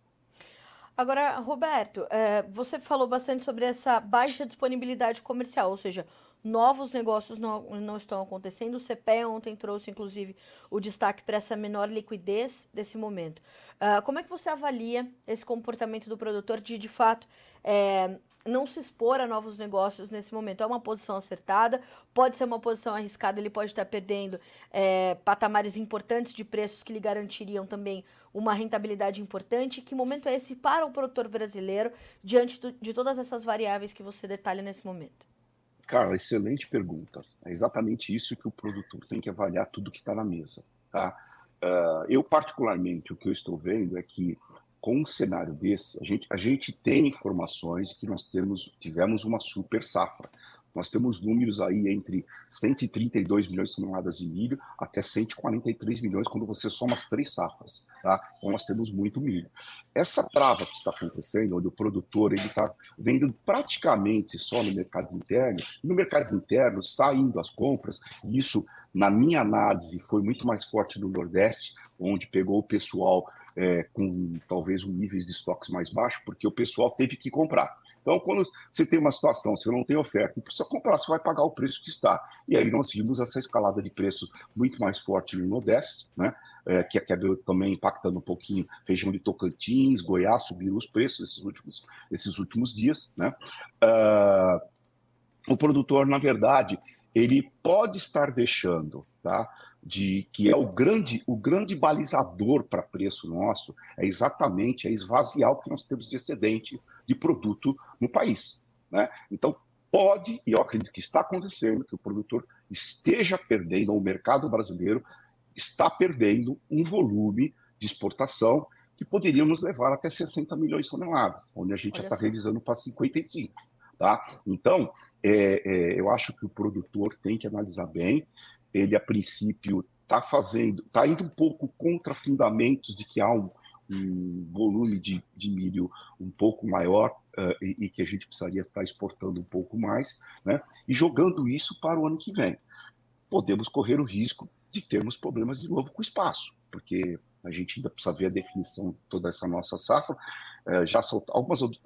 Agora, Roberto, é, você falou bastante sobre essa baixa disponibilidade comercial, ou seja, novos negócios não, não estão acontecendo. O CPE ontem trouxe, inclusive, o destaque para essa menor liquidez desse momento. Uh, como é que você avalia esse comportamento do produtor de, de fato, é, não se expor a novos negócios nesse momento? É uma posição acertada? Pode ser uma posição arriscada? Ele pode estar perdendo é, patamares importantes de preços que lhe garantiriam também uma rentabilidade importante. Que momento é esse para o produtor brasileiro diante do, de todas essas variáveis que você detalha nesse momento? Cara, excelente pergunta. É exatamente isso que o produtor tem que avaliar tudo que está na mesa. Tá? Uh, eu, particularmente, o que eu estou vendo é que, com um cenário desse, a gente, a gente tem informações que nós temos, tivemos uma super safra. Nós temos números aí entre 132 milhões de toneladas de milho até 143 milhões quando você soma as três safras, tá? Então nós temos muito milho. Essa trava que está acontecendo, onde o produtor ele está vendendo praticamente só no mercado interno, no mercado interno está indo as compras, e isso, na minha análise, foi muito mais forte no Nordeste, onde pegou o pessoal é, com talvez um níveis de estoques mais baixos, porque o pessoal teve que comprar. Então, quando você tem uma situação, você não tem oferta e precisa comprar, você vai pagar o preço que está. E aí nós vimos essa escalada de preços muito mais forte no Nordeste, né? É, que acabou também impactando um pouquinho região de Tocantins, Goiás, subiram os preços esses últimos, esses últimos dias. Né? Uh, o produtor, na verdade, ele pode estar deixando tá? de que é o grande, o grande balizador para preço nosso, é exatamente é esvaziar o que nós temos de excedente de produto no país. Né? Então, pode, e eu acredito que está acontecendo, que o produtor esteja perdendo, o mercado brasileiro está perdendo um volume de exportação que poderia nos levar até 60 milhões de toneladas, onde a gente já está revisando para 55. Tá? Então, é, é, eu acho que o produtor tem que analisar bem ele a princípio está fazendo, está indo um pouco contra fundamentos de que há um, um volume de, de, milho um pouco maior uh, e, e, que a gente precisaria estar exportando um pouco mais, né? E jogando isso para o ano que vem. Podemos correr o risco de termos problemas de novo com o espaço, porque a gente ainda precisa ver a definição de toda essa nossa safra. Uh, já algumas uh,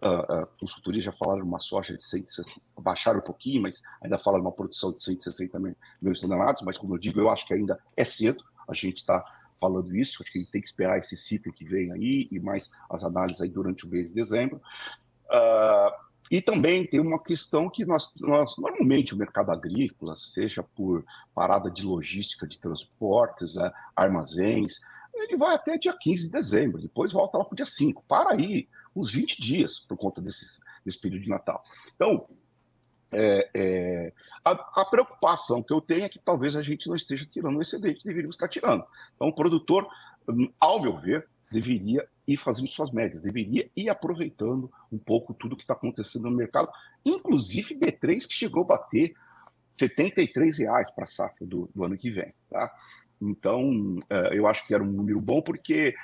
consultorias já falaram uma soja de 160, baixaram um pouquinho, mas ainda falam uma produção de 160 milhões de toneladas, mas como eu digo, eu acho que ainda é cedo, a gente está falando isso, acho que gente tem que esperar esse ciclo que vem aí e mais as análises aí durante o mês de dezembro. Uh, e também tem uma questão que nós, nós, normalmente, o mercado agrícola, seja por parada de logística de transportes, né, armazéns, ele vai até dia 15 de dezembro, depois volta lá para o dia 5. Para aí uns 20 dias por conta desses, desse período de Natal. Então, é, é, a, a, preocupação que eu tenho é que talvez a gente não esteja tirando o excedente que deveríamos estar tirando. Então, o produtor, ao meu ver, deveria ir fazendo suas médias, deveria ir aproveitando um pouco tudo que está acontecendo no mercado, inclusive B3 que chegou a bater 73 reais para a safra do, do, ano que vem. Tá? Então, eu acho que era um número bom, porque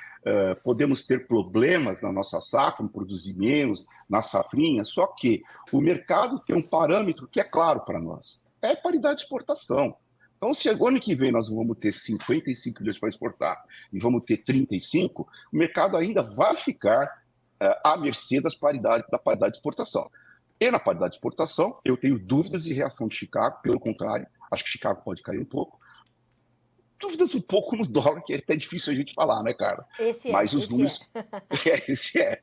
podemos ter problemas na nossa safra, produzir menos na safrinha, só que o mercado tem um parâmetro que é claro para nós: é paridade de exportação. Então, se ano que vem nós vamos ter 55 milhões para exportar e vamos ter 35, o mercado ainda vai ficar à mercê das paridades, da paridade de exportação. E na paridade de exportação, eu tenho dúvidas de reação de Chicago, pelo contrário, acho que Chicago pode cair um pouco dúvidas um pouco no dólar, que é até difícil a gente falar, né, cara? Esse é, Mas os esse números. É. (laughs) é, esse é.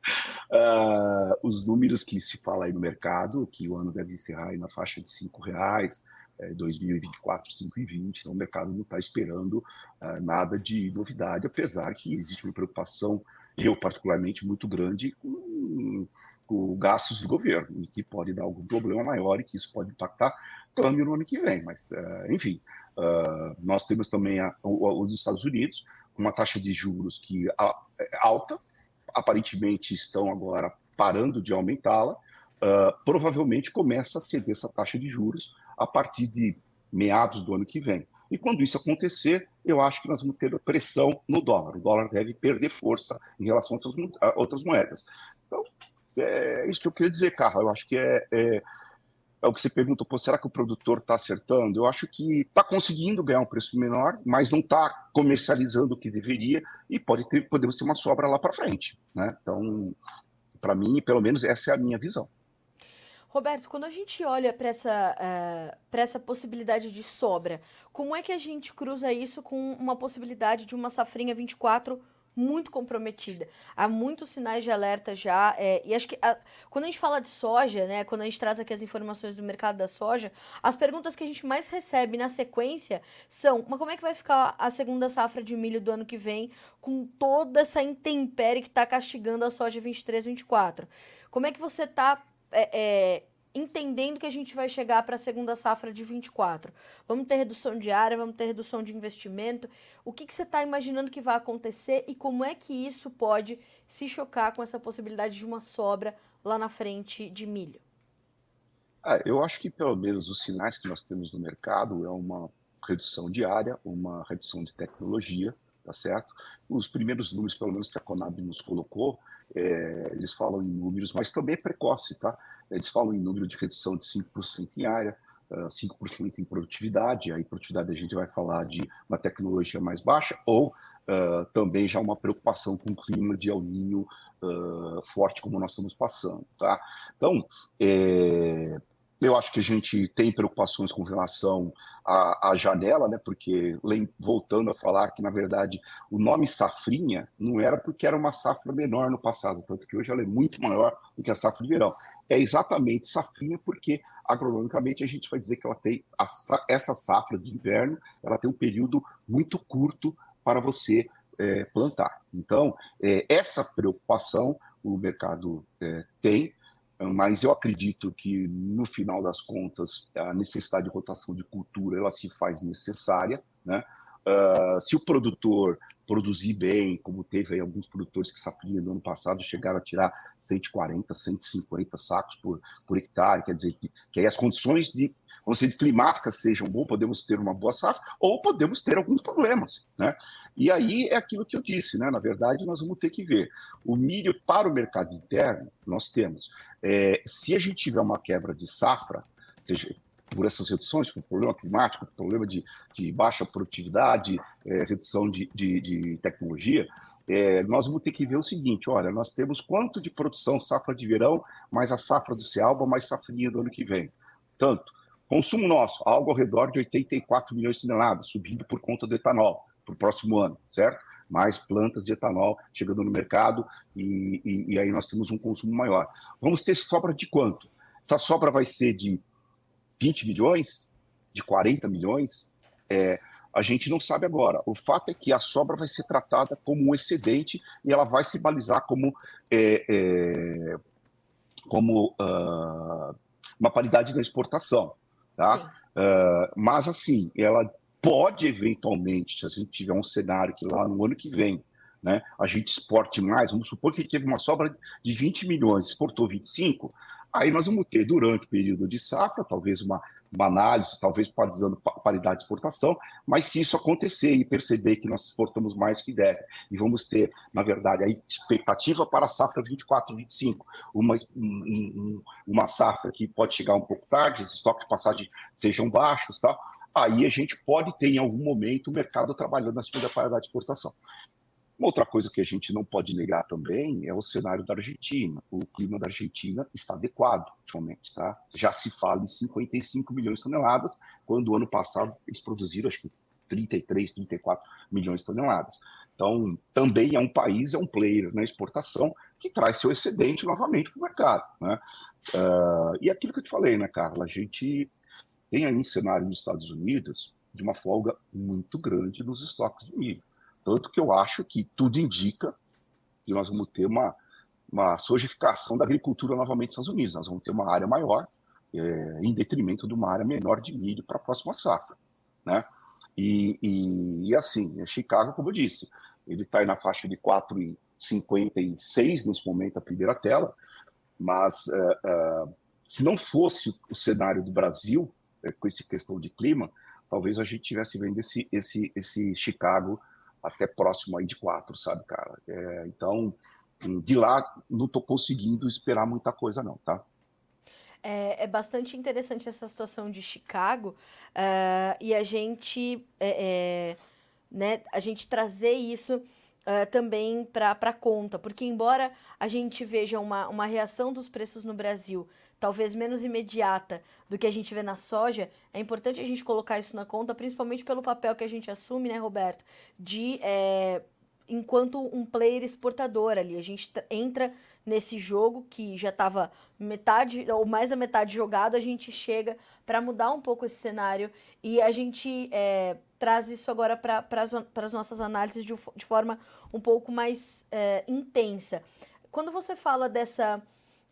Uh, os números que se fala aí no mercado, que o ano deve encerrar aí na faixa de R$ reais, é, 2024, 5,20. Então o mercado não está esperando uh, nada de novidade, apesar que existe uma preocupação, eu particularmente, muito grande com, com gastos do governo, e que pode dar algum problema maior e que isso pode impactar câmbio no ano que vem. Mas, uh, enfim, Uh, nós temos também a, os Estados Unidos, uma taxa de juros que a, é alta, aparentemente estão agora parando de aumentá-la, uh, provavelmente começa a ceder essa taxa de juros a partir de meados do ano que vem. E quando isso acontecer, eu acho que nós vamos ter pressão no dólar. O dólar deve perder força em relação a outras, a outras moedas. Então, é isso que eu queria dizer, Carla. Eu acho que é, é é o que você pergunta, pô, será que o produtor está acertando? Eu acho que está conseguindo ganhar um preço menor, mas não está comercializando o que deveria e pode ter, podemos ter uma sobra lá para frente. Né? Então, para mim, pelo menos essa é a minha visão. Roberto, quando a gente olha para essa, uh, essa possibilidade de sobra, como é que a gente cruza isso com uma possibilidade de uma safrinha 24 muito comprometida. Há muitos sinais de alerta já. É, e acho que a, quando a gente fala de soja, né, quando a gente traz aqui as informações do mercado da soja, as perguntas que a gente mais recebe na sequência são: mas como é que vai ficar a segunda safra de milho do ano que vem com toda essa intempérie que está castigando a soja 23, 24? Como é que você está. É, é, entendendo que a gente vai chegar para a segunda safra de 24. Vamos ter redução de área, vamos ter redução de investimento. O que, que você está imaginando que vai acontecer e como é que isso pode se chocar com essa possibilidade de uma sobra lá na frente de milho? Ah, eu acho que pelo menos os sinais que nós temos no mercado é uma redução de área, uma redução de tecnologia, tá certo? Os primeiros números, pelo menos que a Conab nos colocou, é, eles falam em números, mas também é precoce, tá? Eles falam em número de redução de 5% em área, 5% em produtividade, aí produtividade a gente vai falar de uma tecnologia mais baixa, ou uh, também já uma preocupação com o clima de El uh, forte como nós estamos passando. Tá? Então, é, eu acho que a gente tem preocupações com relação à, à janela, né? Porque voltando a falar que na verdade o nome safrinha não era porque era uma safra menor no passado, tanto que hoje ela é muito maior do que a safra de verão. É exatamente safrinha porque agronomicamente a gente vai dizer que ela tem a, essa safra de inverno, ela tem um período muito curto para você é, plantar. Então é, essa preocupação o mercado é, tem mas eu acredito que no final das contas a necessidade de rotação de cultura ela se faz necessária, né? Uh, se o produtor produzir bem, como teve aí alguns produtores que safrinha no ano passado chegaram a tirar 140, 150 sacos por, por hectare, quer dizer que, que as condições de vamos dizer, climáticas sejam boas, podemos ter uma boa safra, ou podemos ter alguns problemas, né? E aí é aquilo que eu disse, né? Na verdade, nós vamos ter que ver. O milho para o mercado interno, nós temos. É, se a gente tiver uma quebra de safra, seja por essas reduções, por problema climático, por problema de, de baixa produtividade, é, redução de, de, de tecnologia, é, nós vamos ter que ver o seguinte: olha, nós temos quanto de produção safra de verão, mais a safra do Cealba, mais safrinha do ano que vem. Tanto. Consumo nosso, algo ao redor de 84 milhões de toneladas, subindo por conta do etanol para o próximo ano, certo? Mais plantas de etanol chegando no mercado e, e, e aí nós temos um consumo maior. Vamos ter sobra de quanto? Essa sobra vai ser de 20 milhões, de 40 milhões? É, a gente não sabe agora. O fato é que a sobra vai ser tratada como um excedente e ela vai se balizar como, é, é, como uh, uma paridade da exportação. Tá? Uh, mas, assim, ela pode eventualmente, se a gente tiver um cenário que lá no ano que vem né, a gente exporte mais, vamos supor que teve uma sobra de 20 milhões, exportou 25, Aí nós vamos ter, durante o período de safra, talvez uma, uma análise, talvez dando paridade de exportação, mas se isso acontecer e perceber que nós exportamos mais que deve, e vamos ter, na verdade, a expectativa para a safra 24, 25, uma, um, uma safra que pode chegar um pouco tarde, os estoques de passagem sejam baixos, tá? Aí a gente pode ter em algum momento o mercado trabalhando acima da paridade de exportação. Uma outra coisa que a gente não pode negar também é o cenário da Argentina. O clima da Argentina está adequado ultimamente, tá? Já se fala em 55 milhões de toneladas, quando o ano passado eles produziram acho que 33, 34 milhões de toneladas. Então, também é um país, é um player na exportação que traz seu excedente novamente para o mercado, né? Uh, e aquilo que eu te falei, né, Carla? A gente tem aí um cenário nos Estados Unidos de uma folga muito grande nos estoques de milho. Tanto que eu acho que tudo indica que nós vamos ter uma, uma sojificação da agricultura novamente nos Estados Unidos. Nós vamos ter uma área maior, é, em detrimento de uma área menor de milho para a próxima safra. Né? E, e, e assim, Chicago, como eu disse, ele está na faixa de 4,56 nesse momento, a primeira tela, mas é, é, se não fosse o cenário do Brasil, com essa questão de clima, talvez a gente tivesse vendo esse, esse, esse Chicago até próximo aí de quatro, sabe, cara? É, então, de lá, não estou conseguindo esperar muita coisa, não, tá? É, é bastante interessante essa situação de Chicago uh, e a gente, é, é, né, a gente trazer isso Uh, também para conta, porque embora a gente veja uma, uma reação dos preços no Brasil talvez menos imediata do que a gente vê na soja, é importante a gente colocar isso na conta, principalmente pelo papel que a gente assume, né, Roberto, de é, enquanto um player exportador ali. A gente entra nesse jogo que já estava metade ou mais da metade jogado, a gente chega para mudar um pouco esse cenário e a gente é, traz isso agora para as nossas análises de, de, forma um pouco mais é, intensa. Quando você fala dessa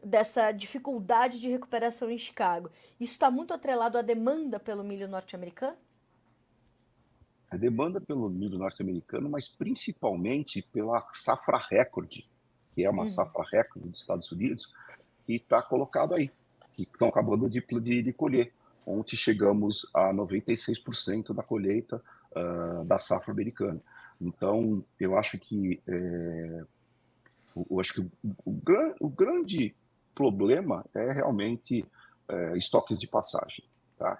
dessa dificuldade de recuperação em Chicago. Isso está muito atrelado à demanda pelo milho norte-americano? A demanda pelo milho norte-americano, mas principalmente pela safra recorde, que é uma uhum. safra recorde dos Estados Unidos, que está colocado aí, que estão acabando de, de, de, colher. Ontem chegamos a 96% da colheita uh, da safra americana. Então, eu acho que é, eu acho que o, o, o, grande problema é realmente é, estoques de passagem. Tá?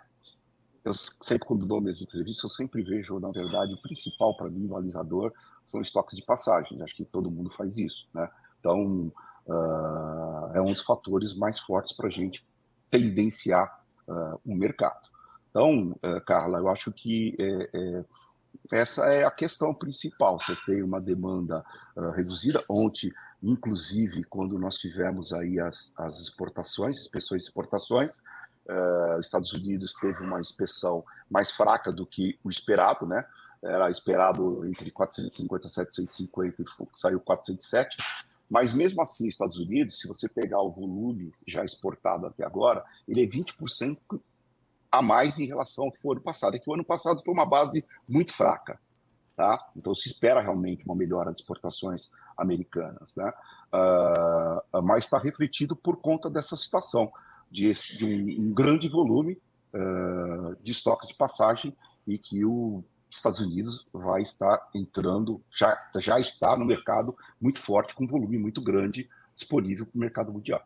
Eu sempre, quando dou minhas entrevistas, eu sempre vejo, na verdade, o principal para mim, o analisador, são estoques de passagem. Acho que todo mundo faz isso. Né? Então, uh, é um dos fatores mais fortes para a gente tendenciar uh, o mercado. Então, uh, Carla, eu acho que é, é, essa é a questão principal. Você tem uma demanda reduzida. Ontem, inclusive quando nós tivemos aí as, as exportações, inspeções de exportações, uh, os Estados Unidos teve uma inspeção mais fraca do que o esperado, né? Era esperado entre 450 e 750 e saiu 407. Mas mesmo assim, Estados Unidos, se você pegar o volume já exportado até agora, ele é 20% a mais em relação ao que foi ano passado. É que o ano passado foi uma base muito fraca. Tá? Então se espera realmente uma melhora das exportações americanas, né? Uh, mas está refletido por conta dessa situação de, de um, um, grande volume uh, de estoques de passagem e que os Estados Unidos vai estar entrando, já, já está no mercado muito forte, com um volume muito grande disponível para o mercado mundial.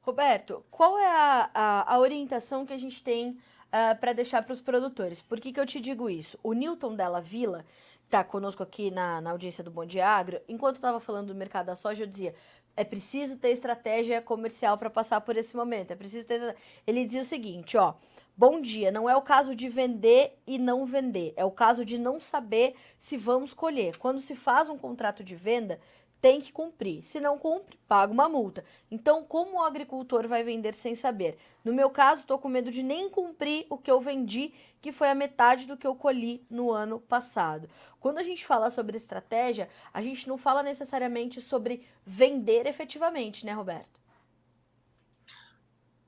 Roberto, qual é a, a, a orientação que a gente tem uh, para deixar para os produtores. Por que, que eu te digo isso? O Newton Della Villa está conosco aqui na, na audiência do Bom Dia Agro. Enquanto estava falando do mercado da soja, eu dizia: é preciso ter estratégia comercial para passar por esse momento. É preciso ter. Ele dizia o seguinte: ó. Bom dia, não é o caso de vender e não vender, é o caso de não saber se vamos colher. Quando se faz um contrato de venda, tem que cumprir. Se não cumpre, paga uma multa. Então, como o agricultor vai vender sem saber? No meu caso, estou com medo de nem cumprir o que eu vendi, que foi a metade do que eu colhi no ano passado. Quando a gente fala sobre estratégia, a gente não fala necessariamente sobre vender efetivamente, né, Roberto?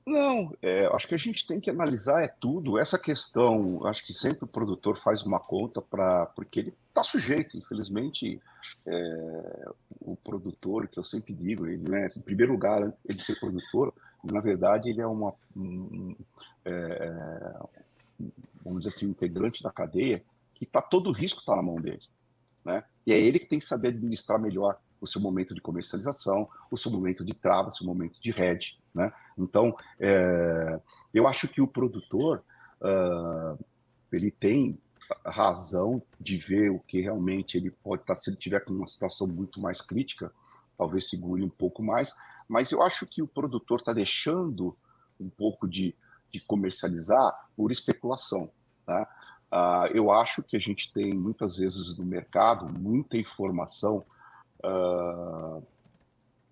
Não, é, acho que a gente tem que analisar é tudo. Essa questão, acho que sempre o produtor faz uma conta para porque ele está sujeito, infelizmente, é, o produtor, que eu sempre digo, ele, né, em primeiro lugar, ele ser produtor, na verdade, ele é uma um, é, vamos dizer assim, integrante da cadeia que tá todo o risco está na mão dele, né? E é ele que tem que saber administrar melhor o seu momento de comercialização, o seu momento de trava, o seu momento de hedge, né? Então, é, eu acho que o produtor uh, ele tem razão de ver o que realmente ele pode estar, tá, se ele tiver com uma situação muito mais crítica, talvez segure um pouco mais, mas eu acho que o produtor está deixando um pouco de, de comercializar por especulação, tá? Uh, eu acho que a gente tem muitas vezes no mercado muita informação uh,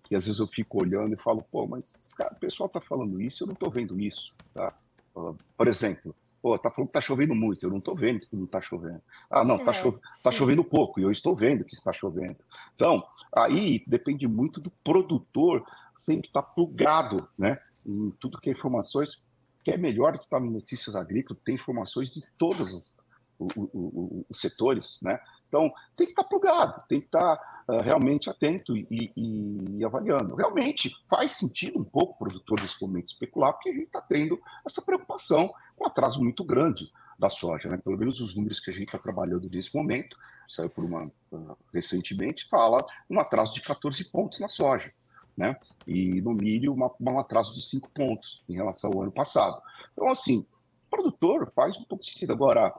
que às vezes eu fico olhando e falo, pô, mas cara, o pessoal está falando isso, eu não estou vendo isso. Tá? Uh, por exemplo, pô, tá falando que está chovendo muito, eu não estou vendo que não está chovendo. Ah, não, está é, cho tá chovendo pouco, e eu estou vendo que está chovendo. Então, aí depende muito do produtor sempre estar tá plugado né, em tudo que é informações, que é melhor que está no Notícias Agrícolas, tem informações de todos os, os, os setores, né? Então, tem que estar tá plugado, tem que estar tá uh, realmente atento e, e, e, avaliando. Realmente faz sentido um pouco o produtor nesse momento especular, porque a gente está tendo essa preocupação com um atraso muito grande da soja, né? Pelo menos os números que a gente está trabalhando nesse momento, saiu por uma uh, recentemente, fala um atraso de 14 pontos na soja, né? E no milho uma, um atraso de 5 pontos em relação ao ano passado. Então, assim, o produtor faz um pouco de sentido. Agora,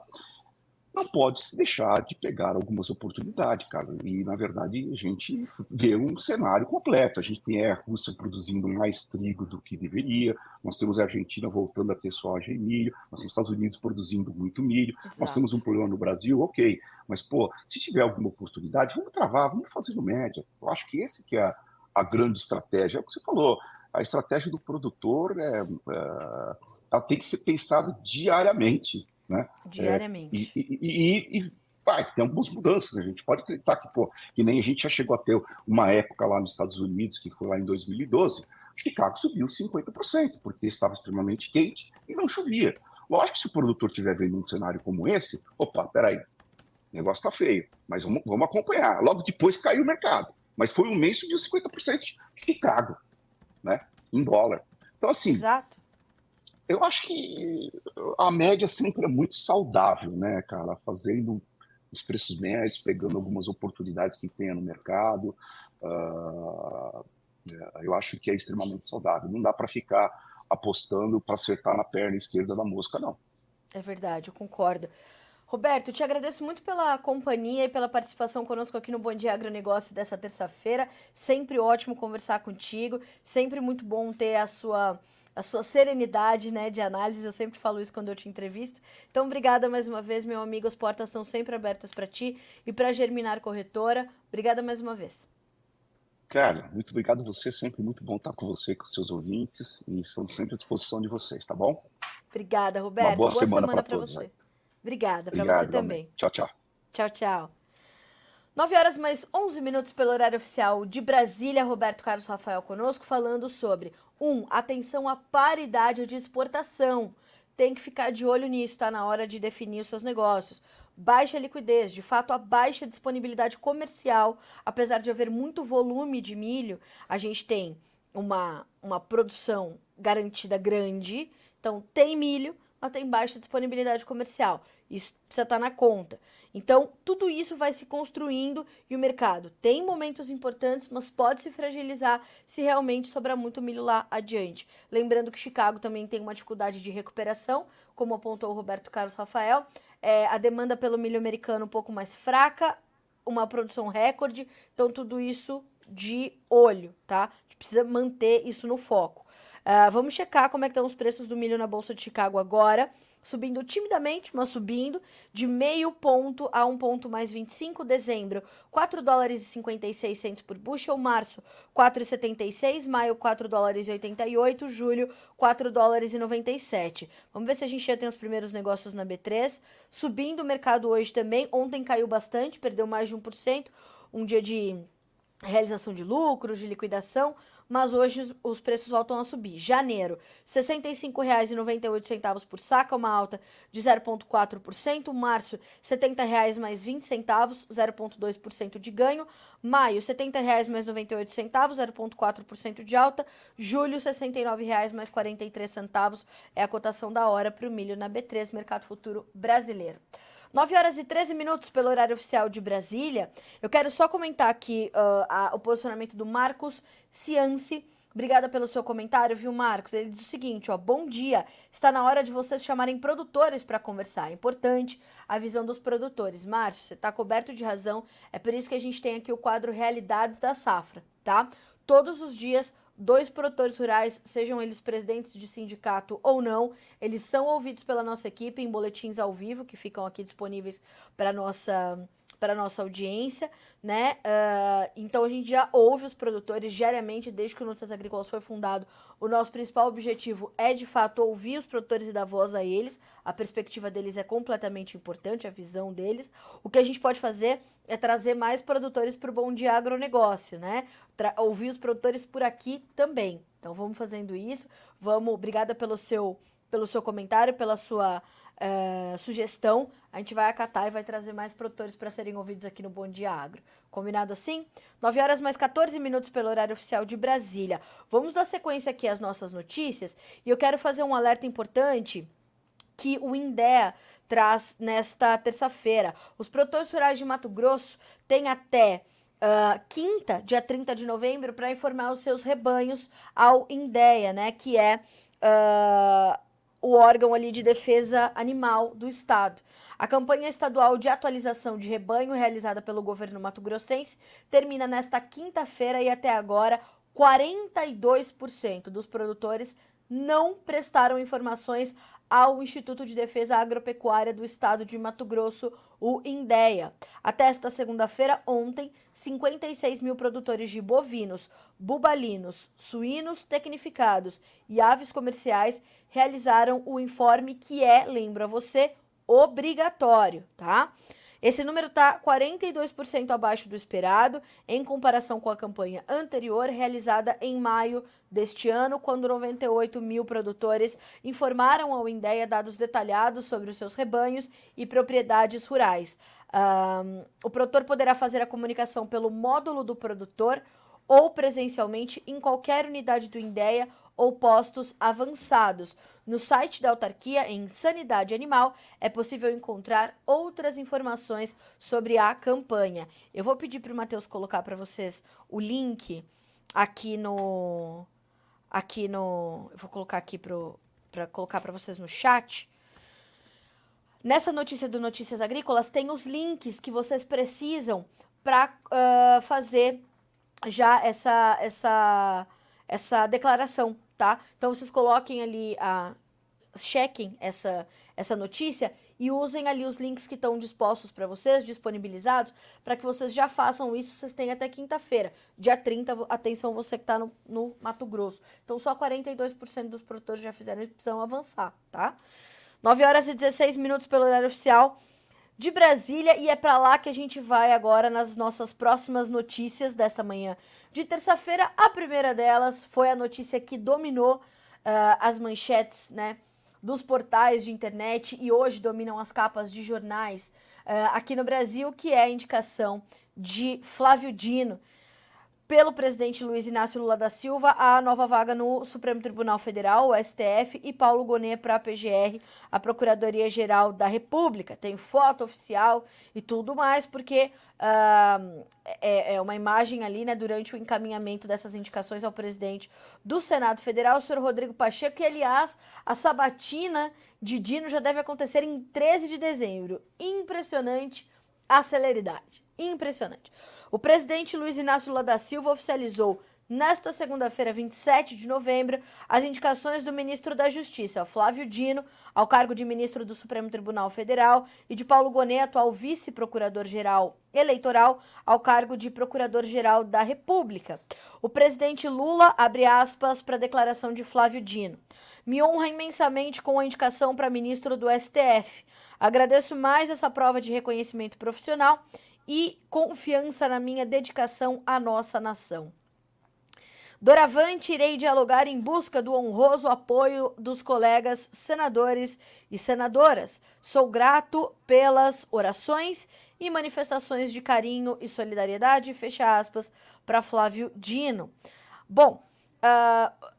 não pode se deixar de pegar algumas oportunidades, cara. E, na verdade, a gente vê um cenário completo. A gente tem a Rússia produzindo mais trigo do que deveria, nós temos a Argentina voltando a ter soja e milho, nós temos os Estados Unidos produzindo muito milho, Exato. nós temos um problema no Brasil, ok. Mas, pô, se tiver alguma oportunidade, vamos travar, vamos fazer no média. Eu acho que esse que é a, a grande estratégia. É o que você falou, a estratégia do produtor é, é ela tem que ser pensada diariamente né? Diariamente. É, e, e, e, vai, tem algumas mudanças, né? a gente pode acreditar que, pô, que nem a gente já chegou a ter uma época lá nos Estados Unidos, que foi lá em 2012, Chicago subiu 50%, porque estava extremamente quente e não chovia. Lógico que se o produtor estiver vendo um cenário como esse, opa, peraí, o negócio está feio, mas vamos, vamos acompanhar. Logo depois caiu o mercado. Mas foi um mês subiu 50% de Chicago, né? Em dólar. Então, assim, Exato. Eu acho que a média sempre é muito saudável, né, cara? Fazendo os preços médios, pegando algumas oportunidades que tenha no mercado. Uh, eu acho que é extremamente saudável. Não dá para ficar apostando para acertar na perna esquerda da mosca, não. É verdade, eu concordo. Roberto, te agradeço muito pela companhia e pela participação conosco aqui no Bom Dia Agronegócio dessa terça-feira. Sempre ótimo conversar contigo, sempre muito bom ter a sua a sua serenidade né, de análise. Eu sempre falo isso quando eu te entrevisto. Então, obrigada mais uma vez, meu amigo. As portas estão sempre abertas para ti e para Germinar Corretora. Obrigada mais uma vez. Cara, muito obrigado você. Sempre muito bom estar com você, com seus ouvintes. E estamos sempre à disposição de vocês, tá bom? Obrigada, Roberto. Uma boa, boa semana, semana para você. Obrigada, para você também. Tchau, tchau. Tchau, tchau. 9 horas mais 11 minutos pelo horário oficial de Brasília. Roberto Carlos Rafael conosco falando sobre um, atenção à paridade de exportação. Tem que ficar de olho nisso, está na hora de definir os seus negócios. Baixa liquidez, de fato, a baixa disponibilidade comercial, apesar de haver muito volume de milho, a gente tem uma, uma produção garantida grande, então tem milho, mas tem baixa disponibilidade comercial. Isso precisa estar na conta. Então, tudo isso vai se construindo e o mercado tem momentos importantes, mas pode se fragilizar se realmente sobrar muito milho lá adiante. Lembrando que Chicago também tem uma dificuldade de recuperação, como apontou o Roberto Carlos Rafael. É, a demanda pelo milho americano um pouco mais fraca, uma produção recorde, então tudo isso de olho, tá? A gente precisa manter isso no foco. Uh, vamos checar como é estão os preços do milho na Bolsa de Chicago agora subindo timidamente, mas subindo, de meio ponto a um ponto mais 25. Dezembro, 4 dólares e 56 centos por bushel. Março, 4,76. Maio, 4 dólares e 88. Julho, 4 dólares e 97. Vamos ver se a gente já tem os primeiros negócios na B3. Subindo o mercado hoje também. Ontem caiu bastante, perdeu mais de 1%. Um dia de realização de lucros, de liquidação. Mas hoje os preços voltam a subir. Janeiro, R$ 65,98 por saca, uma alta de 0,4%. Março, R$ 70,00 mais 20 centavos, 0,2% de ganho. Maio, R$ 70,00 mais 98 centavos, 0,4% de alta. Julho, R$ 69,00 mais 43 centavos é a cotação da hora para o milho na B3, Mercado Futuro Brasileiro. 9 horas e 13 minutos pelo horário oficial de Brasília. Eu quero só comentar aqui uh, a, o posicionamento do Marcos Cianci. Obrigada pelo seu comentário, viu, Marcos? Ele diz o seguinte, ó, bom dia. Está na hora de vocês chamarem produtores para conversar. É importante a visão dos produtores. Márcio, você está coberto de razão. É por isso que a gente tem aqui o quadro Realidades da Safra, tá? Todos os dias dois produtores rurais, sejam eles presidentes de sindicato ou não, eles são ouvidos pela nossa equipe em boletins ao vivo que ficam aqui disponíveis para nossa para nossa audiência, né? Uh, então a gente já ouve os produtores diariamente desde que o Notícias Agrícolas foi fundado. O nosso principal objetivo é de fato ouvir os produtores e dar voz a eles. A perspectiva deles é completamente importante, a visão deles. O que a gente pode fazer é trazer mais produtores para o Bom Dia Agronegócio, né? Tra ouvir os produtores por aqui também. Então vamos fazendo isso. Vamos, obrigada pelo seu pelo seu comentário, pela sua uh, sugestão. A gente vai acatar e vai trazer mais produtores para serem ouvidos aqui no Bom Dia Agro. Combinado assim? 9 horas mais 14 minutos pelo horário oficial de Brasília. Vamos dar sequência aqui às nossas notícias e eu quero fazer um alerta importante que o INDEA traz nesta terça-feira. Os produtores rurais de Mato Grosso têm até uh, quinta, dia 30 de novembro, para informar os seus rebanhos ao INDEA, né? Que é uh, o órgão ali de defesa animal do estado. A campanha estadual de atualização de rebanho realizada pelo governo mato-grossense termina nesta quinta-feira e até agora 42% dos produtores não prestaram informações ao Instituto de Defesa Agropecuária do Estado de Mato Grosso, o INDEA. Até esta segunda-feira, ontem, 56 mil produtores de bovinos, bubalinos, suínos tecnificados e aves comerciais realizaram o informe que é, lembra você, obrigatório, tá? Esse número está 42% abaixo do esperado em comparação com a campanha anterior, realizada em maio deste ano, quando 98 mil produtores informaram ao INDEA dados detalhados sobre os seus rebanhos e propriedades rurais. Um, o produtor poderá fazer a comunicação pelo módulo do produtor ou presencialmente em qualquer unidade do INDEA ou postos avançados. No site da autarquia, em Sanidade Animal, é possível encontrar outras informações sobre a campanha. Eu vou pedir para o Matheus colocar para vocês o link aqui no. Aqui no. Eu vou colocar aqui para colocar para vocês no chat. Nessa notícia do Notícias Agrícolas tem os links que vocês precisam para uh, fazer já essa, essa, essa declaração, tá? Então vocês coloquem ali a chequem essa essa notícia e usem ali os links que estão dispostos para vocês, disponibilizados, para que vocês já façam isso, vocês têm até quinta-feira. Dia 30, atenção você que está no, no, Mato Grosso. Então só 42% dos produtores já fizeram e precisam avançar, tá? 9 horas e 16 minutos pelo horário oficial de Brasília e é para lá que a gente vai agora nas nossas próximas notícias desta manhã de terça-feira. A primeira delas foi a notícia que dominou uh, as manchetes, né, dos portais de internet e hoje dominam as capas de jornais uh, aqui no Brasil, que é a indicação de Flávio Dino pelo presidente Luiz Inácio Lula da Silva a nova vaga no Supremo Tribunal Federal, o STF, e Paulo Gonet para a PGR, a Procuradoria-Geral da República. Tem foto oficial e tudo mais, porque uh, é, é, uma imagem ali, né, durante o encaminhamento dessas indicações ao presidente do Senado Federal, o senhor Rodrigo Pacheco, que, aliás, a sabatina de Dino já deve acontecer em 13 de dezembro. Impressionante a celeridade. Impressionante. O presidente Luiz Inácio Lula da Silva oficializou nesta segunda-feira, 27 de novembro, as indicações do ministro da Justiça, Flávio Dino, ao cargo de ministro do Supremo Tribunal Federal, e de Paulo Gonet, atual vice-procurador-geral eleitoral, ao cargo de procurador-geral da República. O presidente Lula abre aspas para a declaração de Flávio Dino. Me honra imensamente com a indicação para ministro do STF. Agradeço mais essa prova de reconhecimento profissional e confiança na minha dedicação à nossa nação. Doravante, irei dialogar em busca do honroso apoio dos colegas senadores e senadoras. Sou grato pelas orações e manifestações de carinho e solidariedade, fecha aspas, para Flávio Dino. Bom, uh,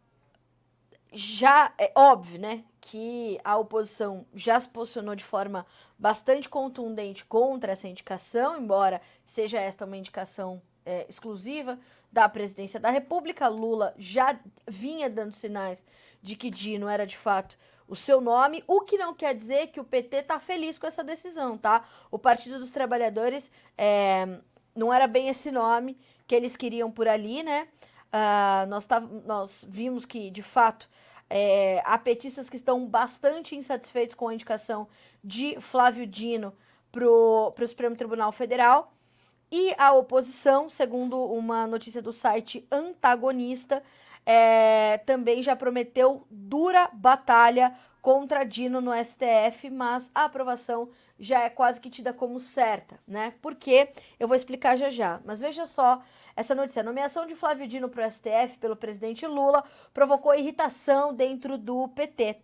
já é óbvio, né, que a oposição já se posicionou de forma bastante contundente contra essa indicação, embora seja esta uma indicação é, exclusiva da presidência da República. Lula já vinha dando sinais de que Dino era de fato o seu nome, o que não quer dizer que o PT está feliz com essa decisão, tá? O Partido dos Trabalhadores é, não era bem esse nome que eles queriam por ali, né? Uh, nós, tá, nós vimos que, de fato, é, há petistas que estão bastante insatisfeitos com a indicação de Flávio Dino para o Supremo Tribunal Federal. E a oposição, segundo uma notícia do site Antagonista, é, também já prometeu dura batalha contra Dino no STF, mas a aprovação já é quase que tida como certa, né? Porque eu vou explicar já já. Mas veja só essa notícia: a nomeação de Flávio Dino para o STF pelo presidente Lula provocou irritação dentro do PT.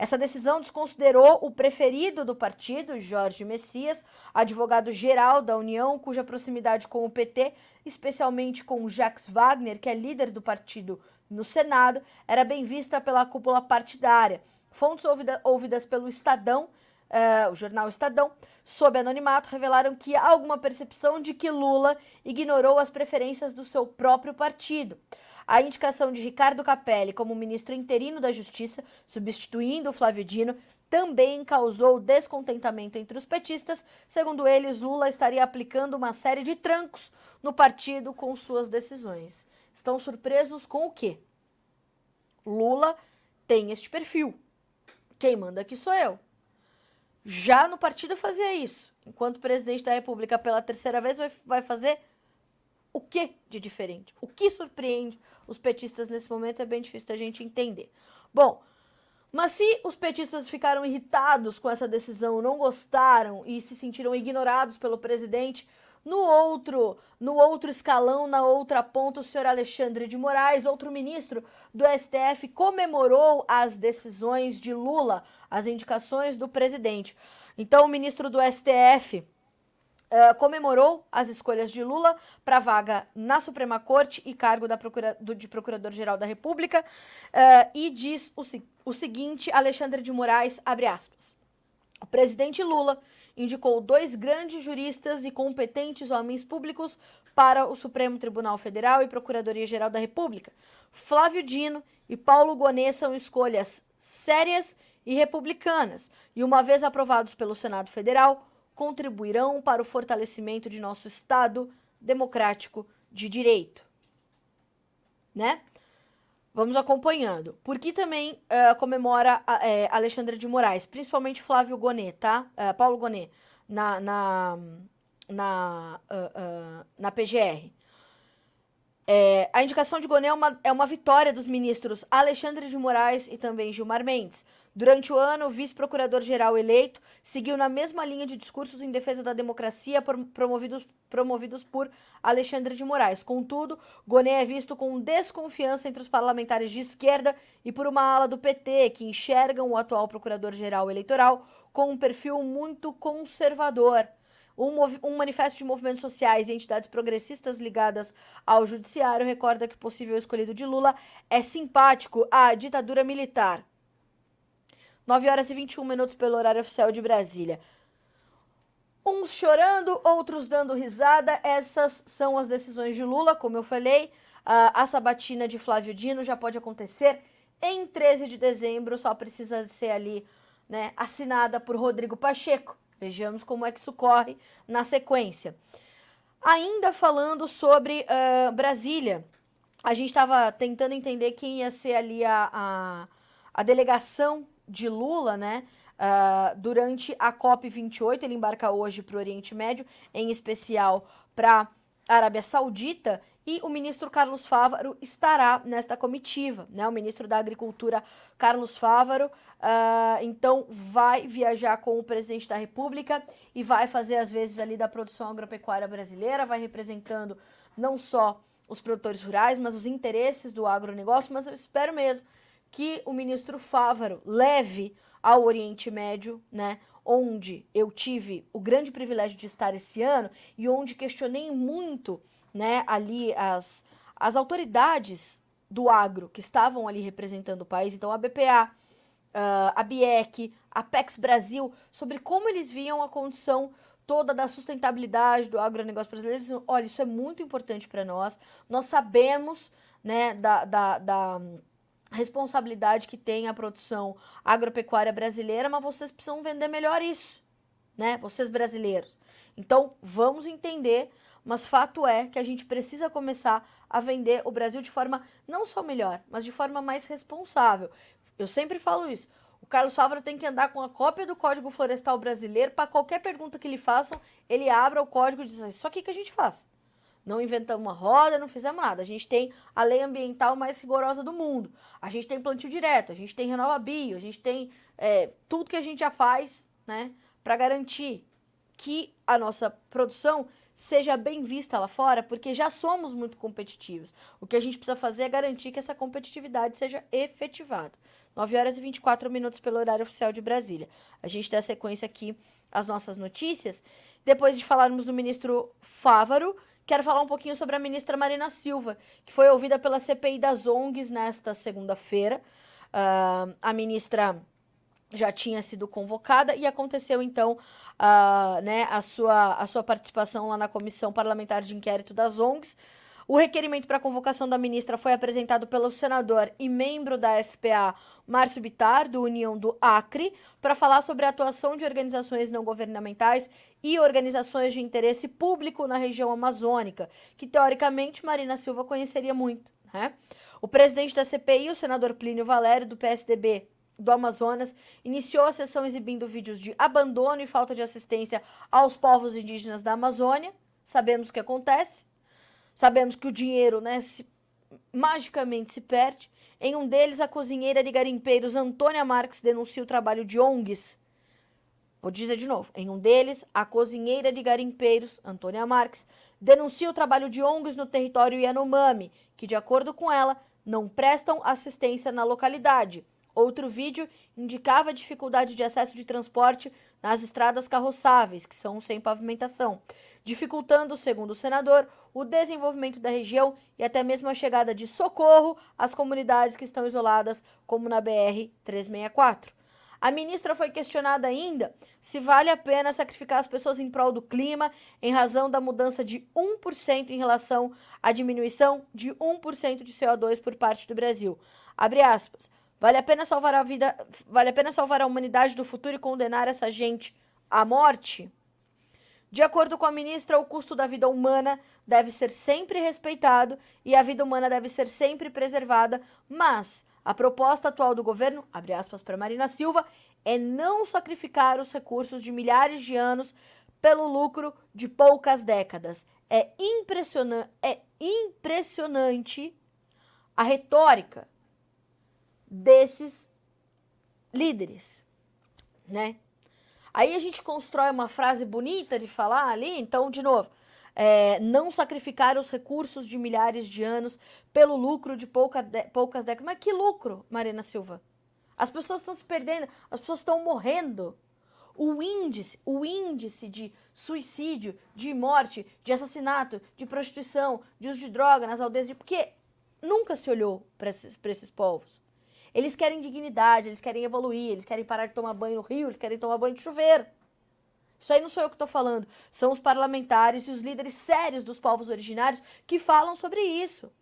Essa decisão desconsiderou o preferido do partido, Jorge Messias, advogado-geral da União, cuja proximidade com o PT, especialmente com Jacques Wagner, que é líder do partido no Senado, era bem vista pela cúpula partidária. Fontes ouvida, ouvidas pelo Estadão, uh, o jornal Estadão, sob anonimato, revelaram que há alguma percepção de que Lula ignorou as preferências do seu próprio partido. A indicação de Ricardo Capelli como ministro interino da Justiça, substituindo Flávio Dino, também causou descontentamento entre os petistas. Segundo eles, Lula estaria aplicando uma série de trancos no partido com suas decisões. Estão surpresos com o quê? Lula tem este perfil. Quem manda aqui sou eu. Já no partido fazia isso. Enquanto presidente da República pela terceira vez, vai, vai fazer o que de diferente? O que surpreende os petistas nesse momento é bem difícil da gente entender. Bom, mas se os petistas ficaram irritados com essa decisão, não gostaram e se sentiram ignorados pelo presidente, no outro, no outro escalão, na outra ponta, o senhor Alexandre de Moraes, outro ministro do STF, comemorou as decisões de Lula, as indicações do presidente. Então, o ministro do STF Uh, comemorou as escolhas de Lula para vaga na Suprema Corte e cargo da procura, do, de Procurador-Geral da República uh, e diz o, o seguinte, Alexandre de Moraes, abre aspas, o presidente Lula indicou dois grandes juristas e competentes homens públicos para o Supremo Tribunal Federal e Procuradoria-Geral da República. Flávio Dino e Paulo Gonet são escolhas sérias e republicanas, e uma vez aprovados pelo Senado Federal, contribuirão para o fortalecimento de nosso Estado democrático de direito. Né? Vamos acompanhando. Por que também uh, comemora uh, Alexandre de Moraes, principalmente Flávio Gonet, tá? Uh, Paulo Gonet, na, na, na, na PGR. É, a indicação de Gonet é uma, é uma vitória dos ministros Alexandre de Moraes e também Gilmar Mendes. Durante o ano, o vice-procurador-geral eleito seguiu na mesma linha de discursos em defesa da democracia promovidos, promovidos por Alexandre de Moraes. Contudo, Gonet é visto com desconfiança entre os parlamentares de esquerda e por uma ala do PT, que enxergam o atual procurador-geral eleitoral com um perfil muito conservador. Um, um, manifesto de movimentos sociais e entidades progressistas ligadas ao judiciário recorda que o possível escolhido de Lula é simpático à ditadura militar. 9 horas e 21 minutos pelo horário oficial de Brasília. Uns chorando, outros dando risada. Essas são as decisões de Lula, como eu falei. a sabatina de Flávio Dino já pode acontecer em 13 de dezembro, só precisa ser ali né, assinada por Rodrigo Pacheco. Vejamos como é que isso corre na sequência. Ainda falando sobre uh, Brasília, a gente estava tentando entender quem ia ser ali a, a, a delegação de Lula, né? Uh, durante a COP28, ele embarca hoje para o Oriente Médio, em especial para Arábia Saudita, e o ministro Carlos Fávaro estará nesta comitiva, né? O ministro da Agricultura, Carlos Fávaro, uh, então vai viajar com o presidente da República e vai fazer as vezes ali da produção agropecuária brasileira, vai representando não só os produtores rurais, mas os interesses do agronegócio, mas eu espero mesmo que o ministro Fávaro leve ao Oriente Médio, né, onde eu tive o grande privilégio de estar esse ano e onde questionei muito, né, ali as, as autoridades do agro que estavam ali representando o país, então a BPA, a BIEC, a PEX Brasil, sobre como eles viam a condição toda da sustentabilidade do agronegócio brasileiro. Eles diziam, olha, isso é muito importante para nós, nós sabemos né, da, da, da responsabilidade que tem a produção agropecuária brasileira, mas vocês precisam vender melhor isso, né? Vocês brasileiros. Então, vamos entender, mas fato é que a gente precisa começar a vender o Brasil de forma não só melhor, mas de forma mais responsável. Eu sempre falo isso. O Carlos Fávaro tem que andar com a cópia do Código Florestal Brasileiro para qualquer pergunta que lhe façam, ele abra o código e diz: Isso aqui que a gente faz. Não inventamos uma roda, não fizemos nada. A gente tem a lei ambiental mais rigorosa do mundo. A gente tem plantio direto, a gente tem renova bio, a gente tem é, tudo que a gente já faz, né, para garantir que a nossa produção seja bem vista lá fora, porque já somos muito competitivos. O que a gente precisa fazer é garantir que essa competitividade seja efetivada. 9 horas e 24 minutos pelo horário oficial de Brasília. A gente dá sequência aqui às nossas notícias. Depois de falarmos do ministro Fávaro, quero falar um pouquinho sobre a ministra Marina Silva, que foi ouvida pela CPI das ONGs nesta segunda-feira. Uh, a ministra já tinha sido convocada e aconteceu então uh, né, a, sua, a sua participação lá na Comissão Parlamentar de Inquérito das ONGs. O requerimento para convocação da ministra foi apresentado pelo senador e membro da FPA, Márcio Bitar, do União do Acre, para falar sobre a atuação de organizações não governamentais e organizações de interesse público na região amazônica, que teoricamente Marina Silva conheceria muito. Né? O presidente da CPI, o senador Plínio Valério, do PSDB, do Amazonas iniciou a sessão exibindo vídeos de abandono e falta de assistência aos povos indígenas da Amazônia. Sabemos o que acontece. Sabemos que o dinheiro, né, se, magicamente se perde. Em um deles, a cozinheira de garimpeiros Antônia Marques denuncia o trabalho de ONGs. Vou dizer de novo. Em um deles, a cozinheira de garimpeiros, Antônia Marques, denuncia o trabalho de ONGs no território Yanomami, que, de acordo com ela, não prestam assistência na localidade. Outro vídeo indicava a dificuldade de acesso de transporte nas estradas carroçáveis, que são sem pavimentação, dificultando, segundo o senador, o desenvolvimento da região e até mesmo a chegada de socorro às comunidades que estão isoladas, como na BR 364. A ministra foi questionada ainda se vale a pena sacrificar as pessoas em prol do clima em razão da mudança de 1% em relação à diminuição de 1% de CO2 por parte do Brasil. Abre aspas. Vale a pena salvar a vida, vale a pena salvar a humanidade do futuro e condenar essa gente à morte? De acordo com a ministra, o custo da vida humana deve ser sempre respeitado e a vida humana deve ser sempre preservada, mas a proposta atual do governo, abre aspas para Marina Silva, é não sacrificar os recursos de milhares de anos pelo lucro de poucas décadas. É, impressiona é impressionante a retórica desses líderes, né? Aí a gente constrói uma frase bonita de falar ali, então, de novo, é, não sacrificar os recursos de milhares de anos pelo lucro de pouca de, poucas décadas. Mas que lucro, Marina Silva? As pessoas estão se perdendo, as pessoas estão morrendo. O índice, o índice de suicídio, de morte, de assassinato, de prostituição, de uso de droga nas aldeias, de, porque nunca se olhou para esses, esses povos. Eles querem dignidade, eles querem evoluir, eles querem parar de tomar banho no rio, eles querem tomar banho de chuveiro. Isso aí não sou eu que estou falando. São os parlamentares e os líderes sérios dos povos originários que falam sobre isso.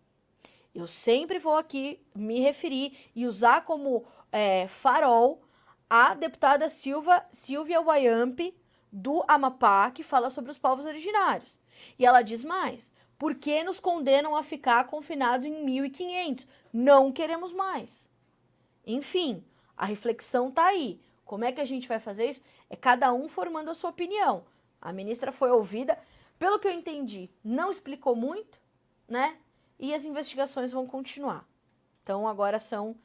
Eu sempre vou aqui me referir e usar como é, farol a deputada Silva, Silvia Wayamp, do Amapá, que fala sobre os povos originários. E ela diz mais: por que nos condenam a ficar confinados em 1500? Não queremos mais. Enfim, a reflexão está aí. Como é que a gente vai fazer isso? É cada um formando a sua opinião. A ministra foi ouvida, pelo que eu entendi, não explicou muito, né? E as investigações vão continuar. Então agora são